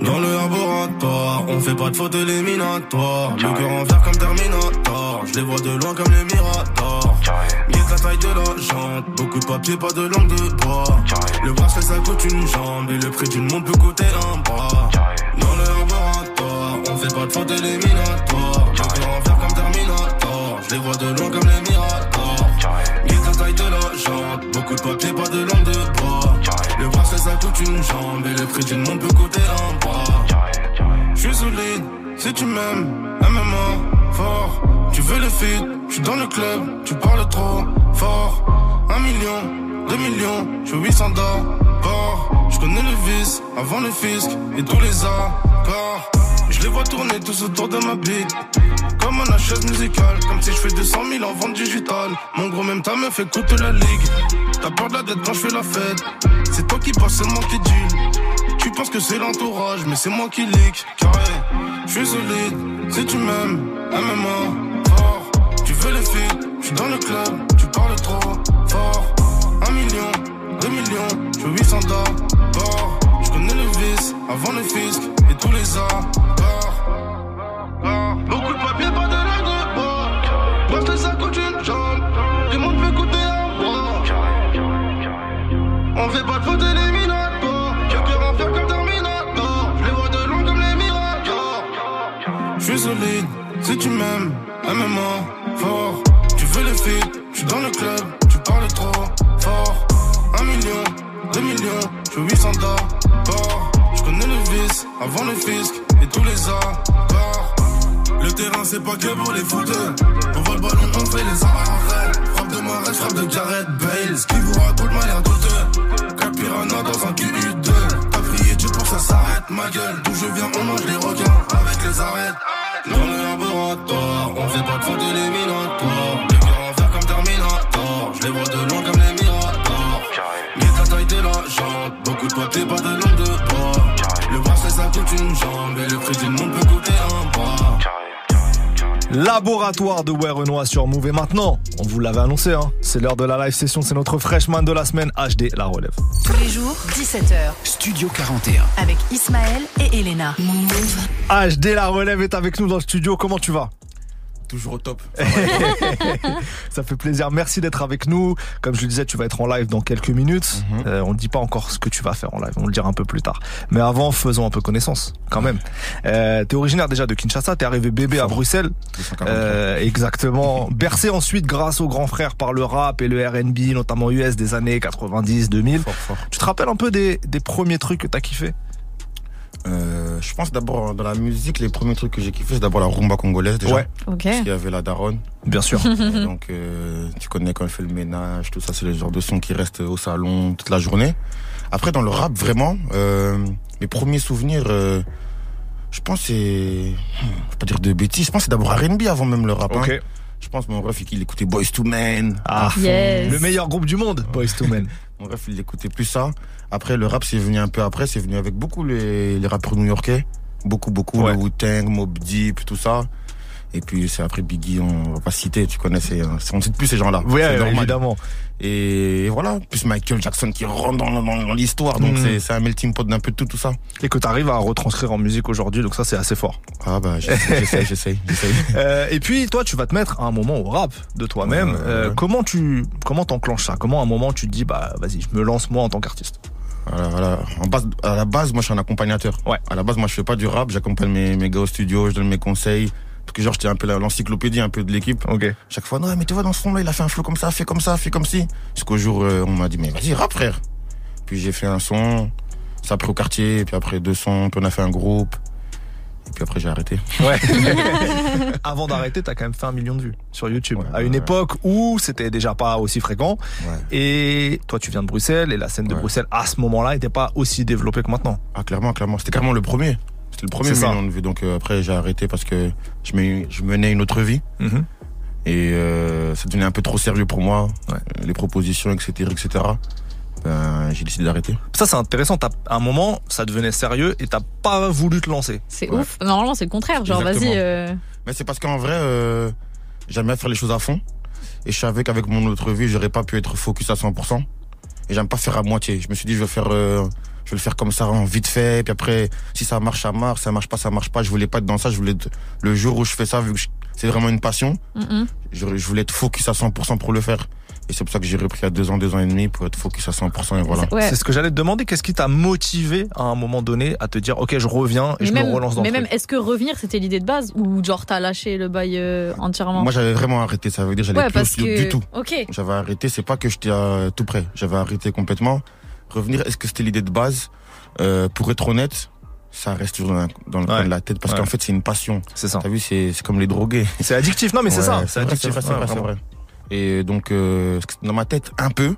Dans le laboratoire, on fait pas de faute éliminatoire. Le cœur en fer comme Terminator. Je les vois de loin comme les Miradors. La taille de la jante. Beaucoup de papier, pas de langue de bois. Le bracelet ça coûte une jambe. Et le prix d'une montre peut coûter un bras. Dans le laboratoire, on fait pas de faute éliminatoire. Le cœur en fer comme Terminator. Je les vois de loin comme les Miradors. Guette la taille de la jante. Beaucoup de papier, pas de langue de bois. Le bracelet ça coûte une jambe. Et le prix d'une montre peut coûter un bras. Je suis solide, si tu m'aimes, MMA, fort. Tu veux le feed, je suis dans le club, avant le fisc et tous les accords. Je les vois tourner tous autour de ma bite. Comme un chaise musicale, comme si je fais 200 000 en vente digitale. Mon gros, même ta meuf écoute la ligue. T'as peur de la dette quand je fais la fête. C'est toi qui passe, c'est moi qui deal. Tu penses que c'est l'entourage, mais c'est moi qui leak. Carré, je suis solide. Si tu m'aimes, MMA, fort. Tu veux les filles, je suis dans le club. Tu parles trop fort. Un million, deux millions, je suis 800 d'or. Connais le vice avant le fisc et tous les accords. Beaucoup de papier, pas de langue de bois. Parce que ça coûte une jambe. Tout le monde peut coûter un bras. On fait pas de faute éliminatoire. Je cœur en fer comme Terminator. Je les vois de loin comme les Miradors. Je suis solide, si tu m'aimes, MMA, fort. Tu veux les filles, je suis dans le club, je suis 800 d'or. Je connais le vice avant le fisc et tous les accords. Le terrain c'est pas que pour les footeux. On voit le ballon, on fait les arrêts. Frappe de Marais, frappe de Gareth Bale. Ce qui vous raconte m'a l'air douteux. Capirana dans un QU2. T'as prié Dieu pour que ça s'arrête, ma gueule. D'où je viens, on mange les requins avec les arêtes. Dans le laboratoire, on fait pas de faute éliminatoire. Les cœurs en fer comme Terminator. Je les vois de loin jante. Beaucoup de papier, pas de langue de bois. Le bracelet ça coûte une jambe. Et le prix d'une montre peut coûter un bras. Laboratoire de Renoir sur Move. Et maintenant, on vous l'avait annoncé, hein, c'est l'heure de la live session, c'est notre freshman de la semaine, HD La Relève. Tous les jours, 17h. Studio 41. Avec Ismaël et Elena. HD La Relève est avec nous dans le studio, comment tu vas? Toujours au top. Ça fait plaisir. Merci d'être avec nous. Comme je le disais, tu vas être en live dans quelques minutes. Euh, on ne dit pas encore ce que tu vas faire en live. On le dira un peu plus tard. Mais avant, faisons un peu connaissance, quand même. Euh, t'es originaire déjà de Kinshasa. T'es arrivé bébé à Bruxelles. Euh, exactement. Bercé ensuite grâce aux grands frères par le rap et le R&B, notamment US des années 90, 2000. Tu te rappelles un peu des, des premiers trucs que t'as kiffé? Euh, je pense d'abord dans la musique, les premiers trucs que j'ai kiffé, c'est d'abord la rumba congolaise déjà. Ouais. Ok. Parce qu'il y avait la daronne. Bien sûr. Et donc euh, tu connais quand elle fait le ménage, tout ça, c'est le genre de son qui reste au salon toute la journée. Après dans le rap vraiment, euh, mes premiers souvenirs, euh, je pense c'est, hmm, je vais pas dire de bêtises, je pense c'est d'abord R&B avant même le rap. hein. Je pense mon ref il écoutait Boys to Men. Ah. Yes. le meilleur groupe du monde, Boys to Men. Mon ref il écoutait plus ça. Après le rap c'est venu un peu après, c'est venu avec beaucoup les, les rappeurs new-yorkais. Beaucoup, beaucoup. Le Wu-Tang, Mob Deep, tout ça. Et puis c'est après Biggie, on va pas citer, tu connais, c'est, c'est- on cite plus ces gens-là. Oui, ouais, évidemment. Et, et voilà, plus Michael Jackson qui rentre dans, dans- dans l'histoire, donc Mm. c'est, c'est un melting pot d'un peu de tout, tout ça. Et que tu arrives à retranscrire en musique aujourd'hui, donc ça c'est assez fort. Ah bah j'essaie, j'essaie. Euh, et puis toi, tu vas te mettre à un moment au rap de toi-même. Ouais, ouais, Euh, comment tu comment t'enclenches ça? Comment à un moment tu te dis bah vas-y, je me lance moi en tant qu'artiste? Voilà, voilà. En base, à la base, moi, je suis un accompagnateur. Ouais. À la base, moi, je fais pas du rap. J'accompagne mes, mes gars au studio, je donne mes conseils. Parce que genre, j'étais un peu l'encyclopédie un peu de l'équipe. Ok. Chaque fois, non, mais tu vois, dans ce son-là, il a fait un flow comme ça, fait comme ça, fait comme ci. Jusqu'au jour, euh, on m'a dit, mais vas-y, rap, frère. Puis j'ai fait un son. Ça a pris au quartier. Puis après, deux sons. Puis on a fait un groupe. Et puis après, j'ai arrêté. Ouais. Avant d'arrêter, t'as quand même fait un million de vues sur YouTube. à une époque où c'était déjà pas aussi fréquent. Et toi, tu viens de Bruxelles et la scène de Bruxelles à ce moment-là était pas aussi développée que maintenant. Ah, clairement, clairement. C'était carrément le premier. C'était le premier C'est ça. million de vues. Donc euh, après, j'ai arrêté parce que je, me- je menais une autre vie. Mhm. Et euh, ça devenait un peu trop sérieux pour moi. Euh, Les propositions, etc., etc. Ben, j'ai décidé d'arrêter. Ça, c'est intéressant. T'as- À un moment, ça devenait sérieux et t'as pas voulu te lancer. C'est ouf. Normalement, c'est le contraire. Genre, vas-y. euh, Mais c'est parce qu'en vrai, euh, j'aime bien faire les choses à fond. Et je savais qu'avec mon autre vie, j'aurais pas pu être focus à 100%. Et j'aime pas faire à moitié. Je me suis dit, je vais faire, euh, je vais le faire comme ça, en vite fait. Puis après, si ça marche, ça marche. Ça marche pas, ça marche pas. Je voulais pas être dans ça. Je voulais être, le jour où je fais ça, vu que je- c'est vraiment une passion, mm, je, je voulais être focus à 100% pour le faire. Et c'est pour ça que j'ai repris à deux ans, deux ans et demi pour être focus à 100% et voilà. C'est ce que j'allais te demander. Qu'est-ce qui t'a motivé à un moment donné à te dire, ok, je reviens et Mais je même, me relance dans mais le même est-ce que revenir, c'était l'idée de base ou genre t'as lâché le bail euh, entièrement? Moi, j'avais vraiment arrêté. Ça veut dire, j'allais Ouais, plus au parce studio que- du tout. ok. J'avais arrêté. C'est pas que j'étais à tout près. J'avais arrêté complètement. Revenir, est-ce que c'était l'idée de base? Euh, Pour être honnête, ça reste toujours dans, dans le coin de la tête parce Ouais. qu'en fait, c'est une passion. C'est ça. T'as vu, c'est comme les drogués. C'est addictif. Non, mais c'est ça. C'est addictif. c'est vrai. Et donc, euh, dans ma tête, un peu,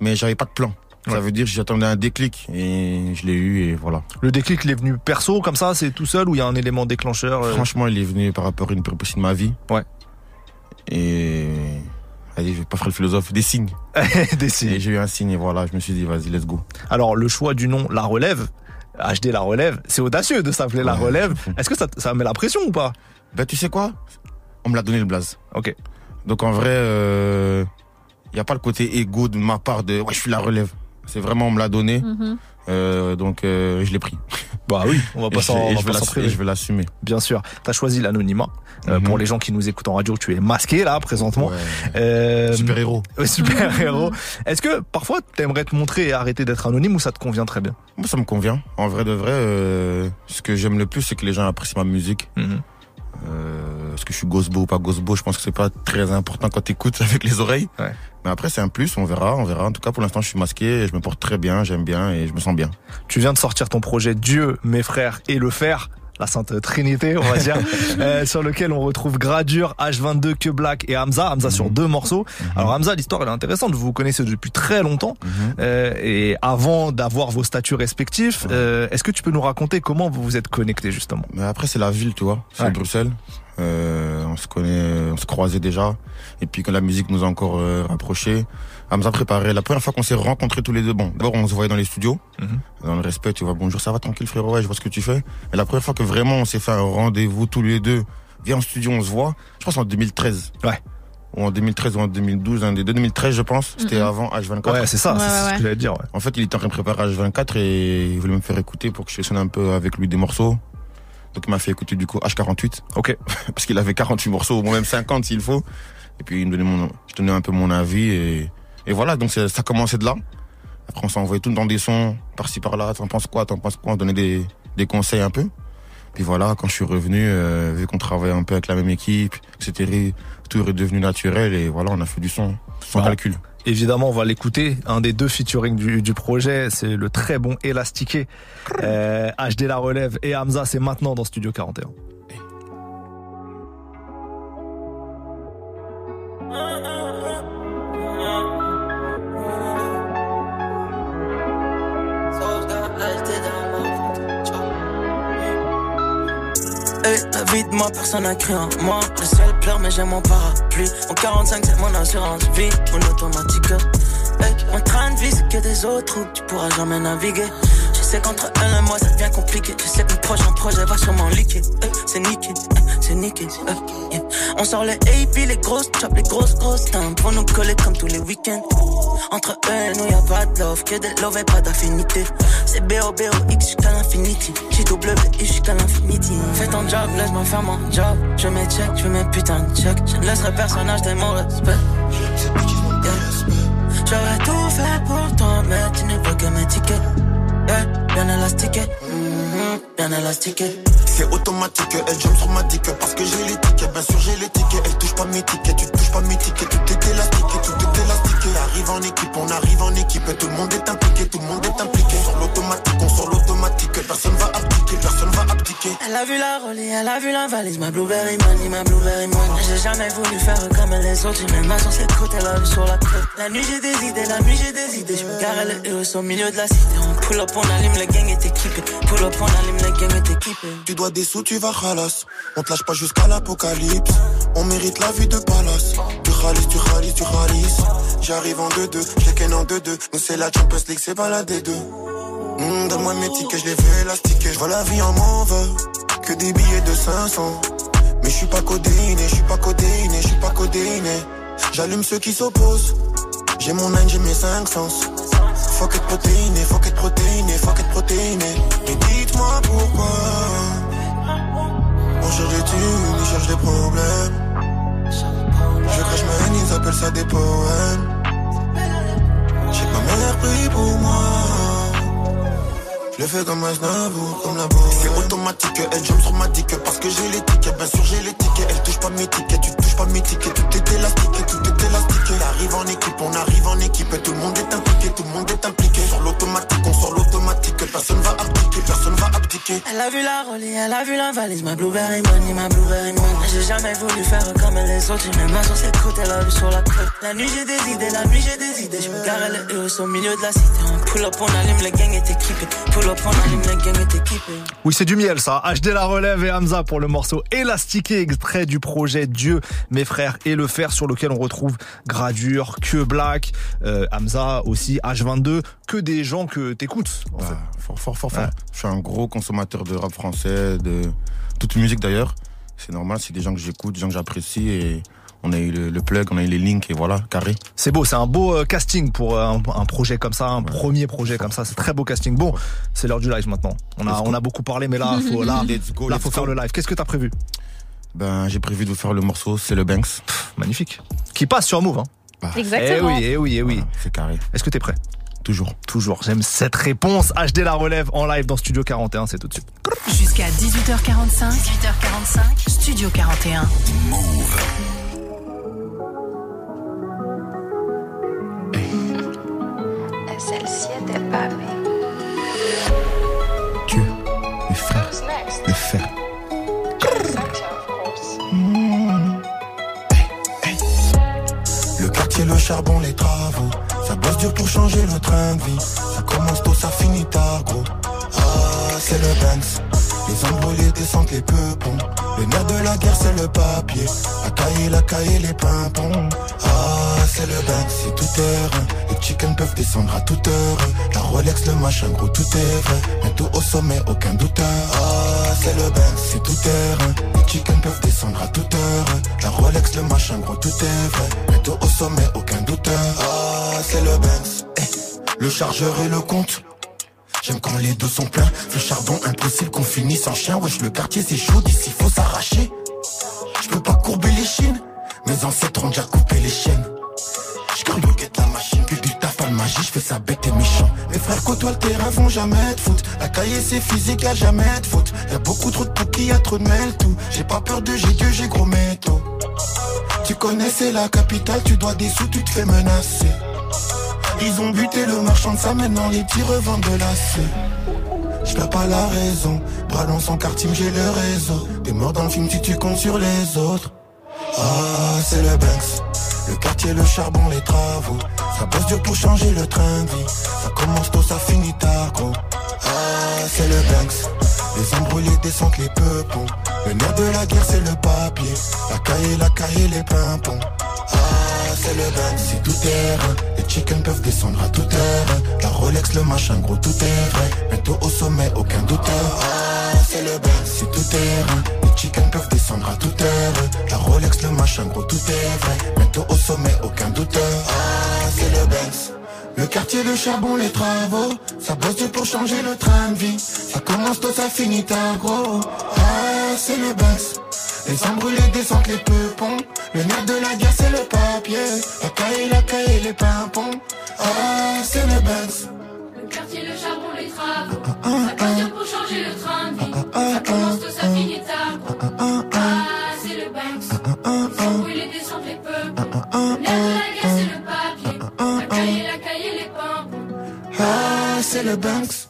mais j'avais pas de plan. Ça veut dire que j'attendais un déclic et je l'ai eu et voilà. Le déclic, il est venu perso comme ça, c'est tout seul ou il y a un élément déclencheur euh, Franchement, il est venu par rapport à une péripétie de ma vie. Ouais. Et allez, je vais pas faire le philosophe, des signes. des signes. Et j'ai eu un signe et voilà, je me suis dit, vas-y, let's go. Alors, le choix du nom La Relève, HD La Relève, c'est audacieux de s'appeler La Relève. Est-ce que ça, ça met la pression ou pas? Ben, tu sais quoi? On me l'a donné le blaze. Ok. Donc en vrai, il n'y a pas le côté égo de ma part de ouais, je suis la relève. C'est vraiment, on me l'a donné. Mhm. Euh, donc euh, je l'ai pris. Bah oui, on va pas s'en je vais l'assumer. Bien sûr. T'as choisi l'anonymat. Euh, Mhm. Pour les gens qui nous écoutent en radio, tu es masqué là présentement. Super héros. super héros. Est-ce que parfois t'aimerais te montrer et arrêter d'être anonyme ou ça te convient très bien? Moi, ça me convient. En vrai de vrai, ce que j'aime le plus, c'est que les gens apprécient ma musique. Mhm. Est-ce que je suis gosbo ou pas gosbo Je pense que c'est pas très important quand t'écoutes avec les oreilles. Mais après, c'est un plus. On verra, on verra. En tout cas, pour l'instant, je suis masqué. et Je me porte très bien. J'aime bien et je me sens bien. Tu viens de sortir ton projet Dieu, mes frères et le fer. La Sainte Trinité, on va dire, euh, sur lequel on retrouve Gradure, H22, Que Black et Hamza. Hamza Mhm. sur deux morceaux. Alors Hamza, l'histoire elle est intéressante. Vous vous connaissez depuis très longtemps. Euh, et avant d'avoir vos statuts respectifs, euh, est-ce que tu peux nous raconter comment vous vous êtes connectés justement? Mais après, c'est la ville, tu vois. C'est Ouais. Bruxelles. Euh, on se connaît, on se croisait déjà. Et puis quand la musique nous a encore euh, rapprochés, Hamza préparé. La première fois qu'on s'est rencontrés tous les deux, bon, d'abord on se voyait dans les studios, Mhm. dans le respect, tu vois, bonjour, ça va tranquille frérot, ouais, je vois ce que tu fais. Mais la première fois que vraiment on s'est fait un rendez-vous tous les deux, viens en studio, on se voit, je pense en 2013. Ouais. Ou en 2013 ou en 2012, un des deux 2013 je pense, c'était avant H24. Ouais, c'est ça, Ouais, c'est ouais, ce que j'allais dire, ouais. En fait, il était en train de préparer H24 et il voulait me faire écouter pour que je sonne un peu avec lui des morceaux. Donc il m'a fait écouter du coup H48. Ok. Parce qu'il avait 48 morceaux, ou même 50 s'il faut. Et puis il me donnait mon, je donnais un peu mon avis et, et voilà, donc ça commençait de là. Après on s'envoyait tout dans des sons, par-ci par-là, t'en penses quoi, t'en penses quoi, on donnait des, des conseils un peu. Puis voilà, quand je suis revenu, euh, vu qu'on travaillait un peu avec la même équipe, etc., tout est redevenu naturel et voilà, on a fait du son, sans Bah, calcul. Évidemment, on va l'écouter. Un des deux featuring du, projet, c'est le très bon Élastiqué. Euh, HD La Relève et Hamza, c'est maintenant dans Studio 41. Hey, la vie de moi, personne n'a cru en moi. Le ciel pleure, mais j'ai mon parapluie. Mon 45, c'est mon assurance vie, mon automatique. Hey, mon train de vie, c'est que des autres routes, tu pourras jamais naviguer. Sais qu'entre elle et moi ça devient compliqué. Je sais que le prochain projet va sûrement liquer. Euh, c'est nickel, euh, c'est nickel. euh. On sort les AP, les grosses chops, les grosses grosses timbres pour nous coller comme tous les week-ends. Entre eux et nous y'a pas de love, que de love et pas d'affinité. C'est B-O-B-O-X jusqu'à l'infinity. J'ai W I jusqu'à l'infinity. Fais ton job, laisse-moi faire mon job. Je mets check, je mets putain de check. Je ne laisserai personne mon respect. J'aurais tout fait pour toi, mais tu ne veux que mes tickets. Yeah. Bien élastiqué, Mhm, bien élastiqué. C'est automatique, elle jump sur ma dick parce que j'ai les tickets, bien sûr j'ai les tickets, elle touche pas mes tickets, tu touches pas mes tickets, tout est élastique, arrive en équipe, on arrive en équipe, et tout le monde est impliqué, tout le monde est impliqué, sur l'automatique, on sort l'automatique, personne va abdiquer, personne va abdiquer. Elle a vu la rollie, elle a vu la valise, ma blueberry money, ma blueberry money. J'ai jamais voulu faire comme les autres, j'ai même ma sur cette côte, elle a vu sur la côte. La nuit j'ai des idées, la nuit j'ai des idées, je me gare le héros au milieu de la cité. On pull up, on allume, le gang est équipé. Pull up, on allume, le gang est équipé. Tu dois des sous, tu vas halas. On te lâche pas jusqu'à l'apocalypse. On mérite la vie de palace. Ralises, tu ralises, tu ralises. J'arrive en 2-2, j'ai qu'un en 2-2. Nous c'est la Champions League, c'est pas la D2. Hum, Donne-moi mes tickets, je les veux élastiquer. Je vois la vie en mauve, que des billets de 500. Mais je suis pas codéiné, je suis pas codéiné, je suis pas codéiné. J'allume ceux qui s'opposent. J'ai mon âne, j'ai mes cinq sens. Faut qu'être protéiné, faut qu'être protéiné, C'est automatique, elle jump dick parce que j'ai les tickets. Bien sûr, j'ai les tickets, elle touche pas mes tickets, tu touches pas mes tickets. Tout est élastique, tout est élastique. Elle arrive en équipe, on arrive en équipe. Tout le monde est impliqué, tout le monde est impliqué. Sur l'automatique, on sort l'automatique. Personne va abdiquer, personne va abdiquer. Elle a vu la rollie, elle a vu la valise, ma blueberry money, ma blueberry money. J'ai jamais voulu faire comme les autres, j'ai même ma sur cette côte, elle a vu sur la côte. La nuit j'ai des idées, la nuit j'ai des idées. Je me gare le héros au milieu de la cité. On pull up, on allume, le gang est équipé. Pull up, on allume, le gang est équipé. Oui, c'est du miel, ça. HD La Relève et Hamza pour le morceau élastiqué, extrait du projet Dieu, mes frères et le fer, sur lequel on retrouve Gradure, Que Black, euh, Hamza aussi, H22, que des gens que t'écoutes. en fait. Fort, fort, fort, fort. Je suis un gros consommateur de rap français, de toute musique d'ailleurs. C'est normal, c'est des gens que j'écoute, des gens que j'apprécie et on a eu le, le plug, on a eu les links et voilà, carré. C'est beau, c'est un beau euh, casting pour euh, un, un projet comme ça, un premier projet comme ça. C'est très beau casting. Bon, c'est l'heure du live maintenant. On a, on beaucoup parlé, mais là, faut, là, Let's go, là, let's faut faire le live. Qu'est-ce que t'as prévu? Ben, j'ai prévu de vous faire le morceau, c'est le Banks. Magnifique. Qui passe sur Move. Hein. Exactement. Eh oui, eh oui, eh oui. Voilà, c'est carré. Est-ce que t'es prêt? Toujours. Toujours. J'aime cette réponse. HD La Relève en live dans Studio 41. C'est tout de suite. Jusqu'à 18h45. 18h45. Studio 41. Celle-ci était pas Que mes frères, mes frères. Le quartier, le charbon, les travaux. Bosse dur pour changer le train de vie. Ça commence tôt, ça finit tard, gros. Ah, c'est le Benz. Les embrouillés descendent les peupons. Le nerf de la guerre, c'est le papier. La cahier, la cahier, les pimpons. Ah, c'est le Benz, c'est tout terrain. Les chickens peuvent descendre à toute heure. La Rolex, le machin, gros, tout est vrai. Tout au sommet, aucun douteur. Ah, c'est le Benz, c'est tout terrain. Les chickens peuvent descendre à toute heure. La Rolex, le machin, gros, tout est vrai. Tout au sommet, aucun douteur. Ah, c'est le Benz. Le chargeur et le compte. J'aime quand les deux sont pleins. Le charbon, impossible qu'on finisse en chien. Wesh, le quartier c'est chaud, d'ici faut s'arracher. Je peux pas courber les chines. Mes ancêtres ont déjà coupé les chaînes. J'garde le guette la machine, puis du taf, de magie, je fais ça bête et méchant. Mes frères côtoient le terrain, vont jamais de foot. La cahier c'est physique, y'a jamais de faute. Y'a beaucoup trop de pouki, y'a trop de mêle tout. J'ai pas peur de j'ai Dieu, j'ai gros métaux. Tu connais, c'est la capitale, tu dois des sous, tu te fais menacer. Ils ont buté le marchand de ça, maintenant les petits revendent de la Je pas la raison, bras dans son quartier, j'ai le réseau. T'es mort dans le film si tu comptes sur les autres. Ah, c'est le Banks. Le quartier, le charbon, les travaux. Ça bosse dur pour changer le train de vie. Ça commence tôt, ça finit tard, gros. Ah, c'est le Banks. Les embrouillés descendent les peupons. Le nerf de la guerre, c'est le papier. La cahier, la cahier, les pimpons. Ah, c'est le Banks, c'est tout terrain. Les Les chickens peuvent descendre à toute heure. La Rolex, le machin, gros, tout est vrai. Bientôt au sommet, aucun douteur. Ah, c'est le bain, c'est tout terrain. Les chickens peuvent descendre à toute heure. La Rolex, le machin, gros, tout est vrai. Bientôt au sommet, aucun douteur. Ah, c'est le Benz. Le quartier de charbon, les travaux, ça bosse pour changer le train de vie. Ça commence tôt, ça finit tard, gros. Ah, c'est le Benz. Les embrouilles, les descentes, les peupons. Le nerf de la guerre, c'est le papier. La caille, la caille, les pimpons. Ah, c'est le Benz. Le quartier, le charbon, les travaux. Ça bosse pour changer le train de vie. Ça commence tôt, ça finit tard. Ah, c'est le Banks. Les embrouilles, les descentes, les peuples. Le nerf de la guerre, c'est le papier. La caille, la caille, les pimpons. Ah, c'est le Banks.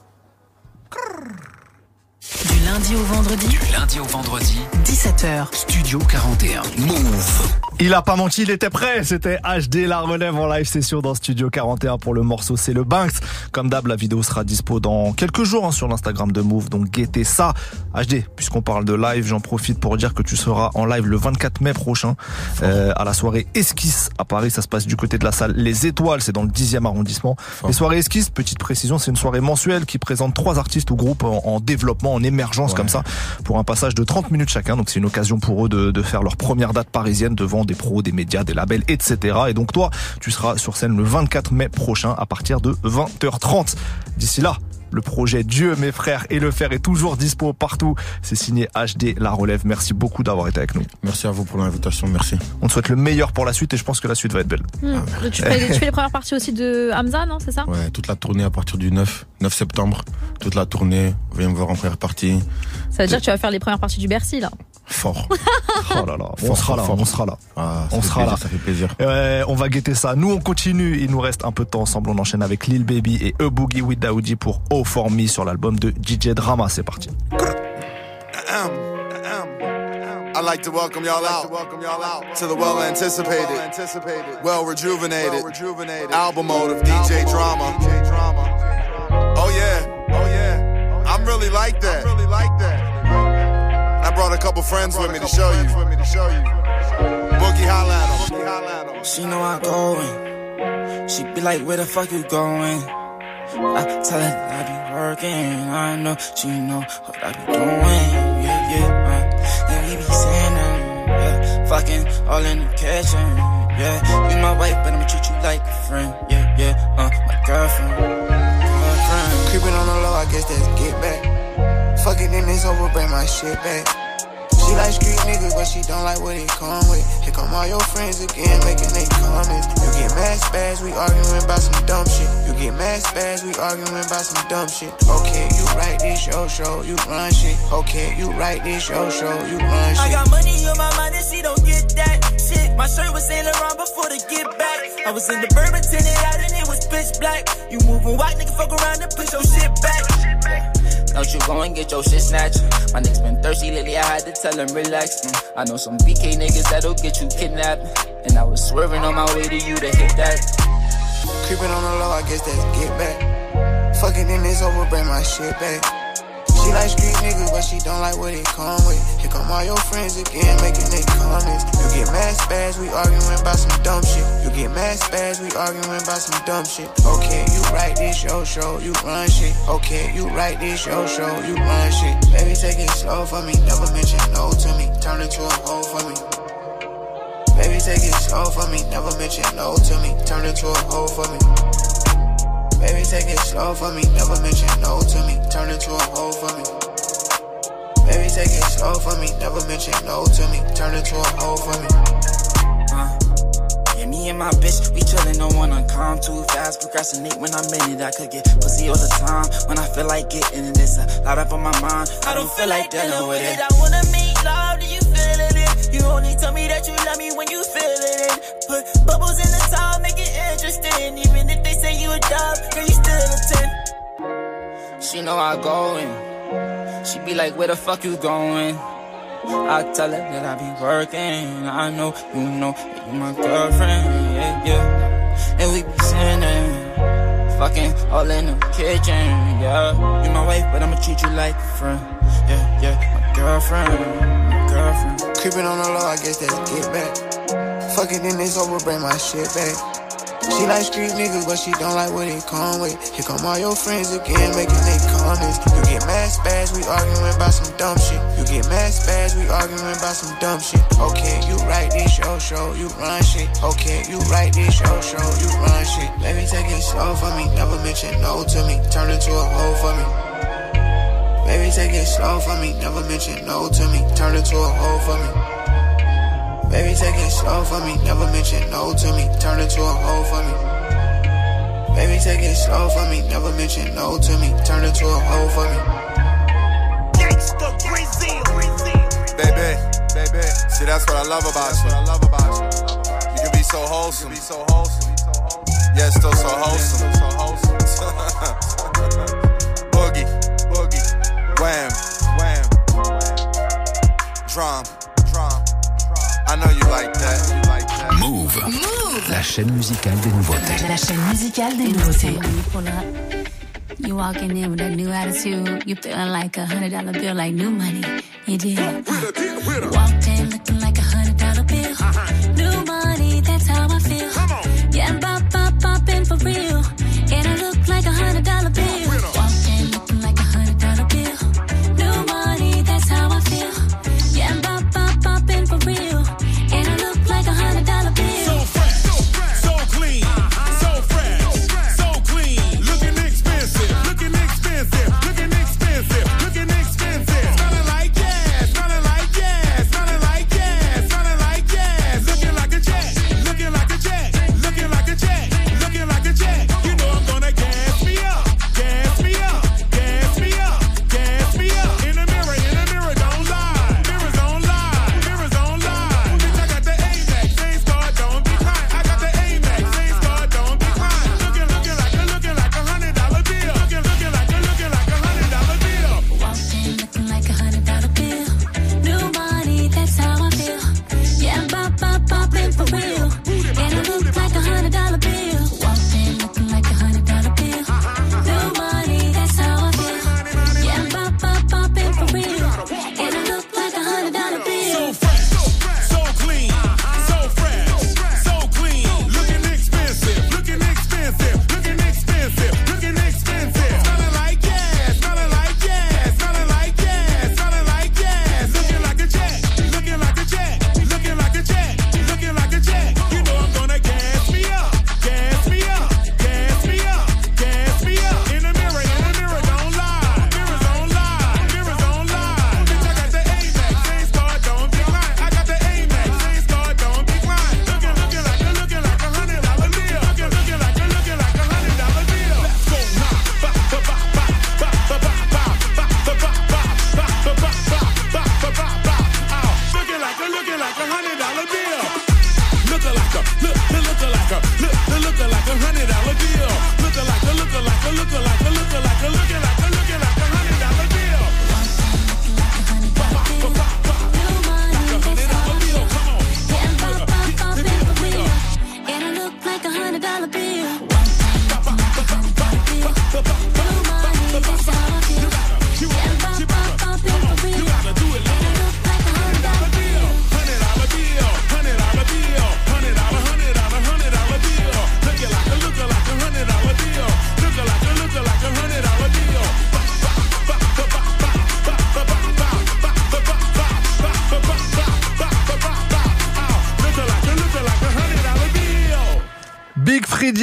Du lundi au vendredi. Du lundi au vendredi. 17h. Studio 41. Move. Il a pas menti, il était prêt. C'était HD La Relève en live session dans Studio 41 pour le morceau C'est le Banks. Comme d'hab, la vidéo sera dispo dans quelques jours hein, sur l'Instagram de Move. Donc guettez ça. HD, puisqu'on parle de live, j'en profite pour dire que tu seras en live le 24 mai prochain euh, à la soirée Esquisse à Paris. Ça se passe du côté de la salle Les Étoiles, c'est dans le 10e arrondissement. Les soirées Esquisse, petite précision, c'est une soirée mensuelle qui présente trois artistes ou groupes en, en développement, en émergence comme ça, pour un passage de 30 minutes chacun. Donc c'est une occasion pour eux de, de faire leur première date parisienne devant des pros, des médias, des labels, etc. Et donc toi, tu seras sur scène le 24 mai prochain à partir de 20h30. D'ici là, le projet Dieu, mes frères et le fer est toujours dispo partout. C'est signé HD La Relève. Merci beaucoup d'avoir été avec nous. Merci à vous pour l'invitation, merci. On te souhaite le meilleur pour la suite et je pense que la suite va être belle. Hmm. tu, fais, tu fais les premières parties aussi de Hamza, non C'est ça? Ouais, toute la tournée à partir du 9, 9 septembre. Toute la tournée, viens me voir en première partie. Ça veut dire que tu vas faire les premières parties du Bercy, là Fort. Oh là là, on sera là, on sera là. Ah, ça on fait sera plaisir, là. Ça fait plaisir. Ouais, on va guetter ça. Nous, on continue. Il nous reste un peu de temps ensemble. On enchaîne avec Lil Baby et A Boogie with Daoudi pour Oh For Me sur l'album de DJ Drama. C'est parti. I'd like to welcome y'all out to the well anticipated, well rejuvenated album mode of DJ Drama. Oh yeah, oh yeah, I'm really like that. And I brought a couple friends with me to show you. Boogie holla at 'em. She know I'm going. She be like, where the fuck you going? I tell her that I be working. I know she know what I be doing. Yeah, yeah. Uh, and we be saying them. Yeah, fucking all in the kitchen. Yeah, you my wife, but I'ma treat you like a friend. Yeah, yeah. Uh, my girlfriend. Girlfriend. Creeping on the low, I guess that's get back. Fuck it, then it's over, bring my shit back. She like street niggas, but she don't like what it come with. Here come all your friends again, making they comments. You get mad spaz, we arguing about some dumb shit. You get mad spaz, we arguing about some dumb shit. Okay, you write this your show, you run shit. Okay, you write this your show, you run shit. I got money on my mind and she don't get that shit. My shirt was Saint Laurent before the get back. I was in the bourbon tinted out and it was pitch black. You moving white nigga, fuck around and push your shit back. Don't you go and get your shit snatched. My niggas been thirsty lately, I had to tell him relax. Mm, I know some BK niggas that'll get you kidnapped. And I was swerving on my way to you to hit that. Creeping on the low, I guess that's get back. Fucking in this over, bring my shit back. She like street niggas, but she don't like what it come with. Here come all your friends again, making they comments. You get mad spaz, we arguing about some dumb shit. You get mad spaz, we arguing about some dumb shit. Okay, you write this your show, you run shit. Okay, you write this your show, you run shit. Baby, take it slow for me, never mention no to me. Turn into a hoe for me. Baby, take it slow for me, never mention no to me. Turn into a hoe for me. Baby, take it slow for me, never mention no to me. Turn into a hoe for me. Baby, take it slow for me, never mention no to me. Turn into a hoe for me. Uh, yeah, me and my bitch, we chillin', don't wanna come too fast. Procrastinate when I'm in it. I could get pussy all the time when I feel like getting it. It's a lot up on my mind. I don't feel like dealing with it. I wanna make love, do you feeling it? You only tell me that you love me when you feeling it. Put bubbles in the tub, make it interesting. Even if they say you a dub, girl, you still a 10. She know I go in. She be like, where the fuck you going? I tell her that I be working. I know you know that you my girlfriend. Yeah, yeah. And we be sinning. Fucking all in the kitchen. Yeah. You my wife, but I'ma treat you like a friend. Yeah, yeah. My girlfriend. My girlfriend. Creeping on the low, I guess that's get back. Fucking in this over, bring my shit back. She like street niggas, but she don't like what it come with. Here come all your friends again, making they comments. You get mad spaz, we arguing about some dumb shit. You get mad spaz, we arguing about some dumb shit. Okay, you write this show, show, you run shit. Okay, you write this show, show, you run shit. Baby, take it slow for me, never mention no to me. Turn into a hoe for me. Baby, take it slow for me, never mention no to me. Turn into a hoe for me. Baby, take it slow for me, never mention no to me. Turn into a hoe for me. Baby, take it slow for me, never mention no to me. Turn into a hoe for me. Baby, baby. See, that's what I love about you. I love about you. You can be so wholesome. be so wholesome. Yeah, still so wholesome. so wholesome. boogie, boogie. Wham, wham. Drum, drum. I know you like that. You like that. Move. Move. La chaîne musicale des nouveautés. La chaîne musicale des nouveautés. You walking in with a new attitude. You feeling like a hundred dollar bill, like new money. You did. Walked in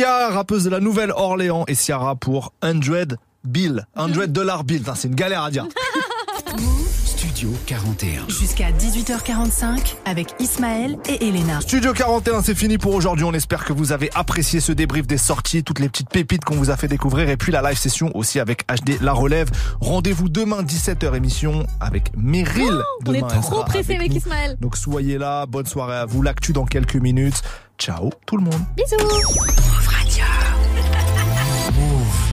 Rappeuse de la Nouvelle-Orléans et Ciara pour 100 Bill. 100 dollars Bill. C'est une galère à dire. Studio 41. Jusqu'à 18h45 avec Ismaël et Elena. Studio 41, c'est fini pour aujourd'hui. On espère que vous avez apprécié ce débrief des sorties, toutes les petites pépites qu'on vous a fait découvrir et puis la live session aussi avec HD La Relève. Rendez-vous demain 17h émission avec Meryl. On est trop pressé avec. Ismaël. Donc soyez là, bonne soirée à vous. L'actu dans quelques minutes. Ciao tout le monde. Bisous.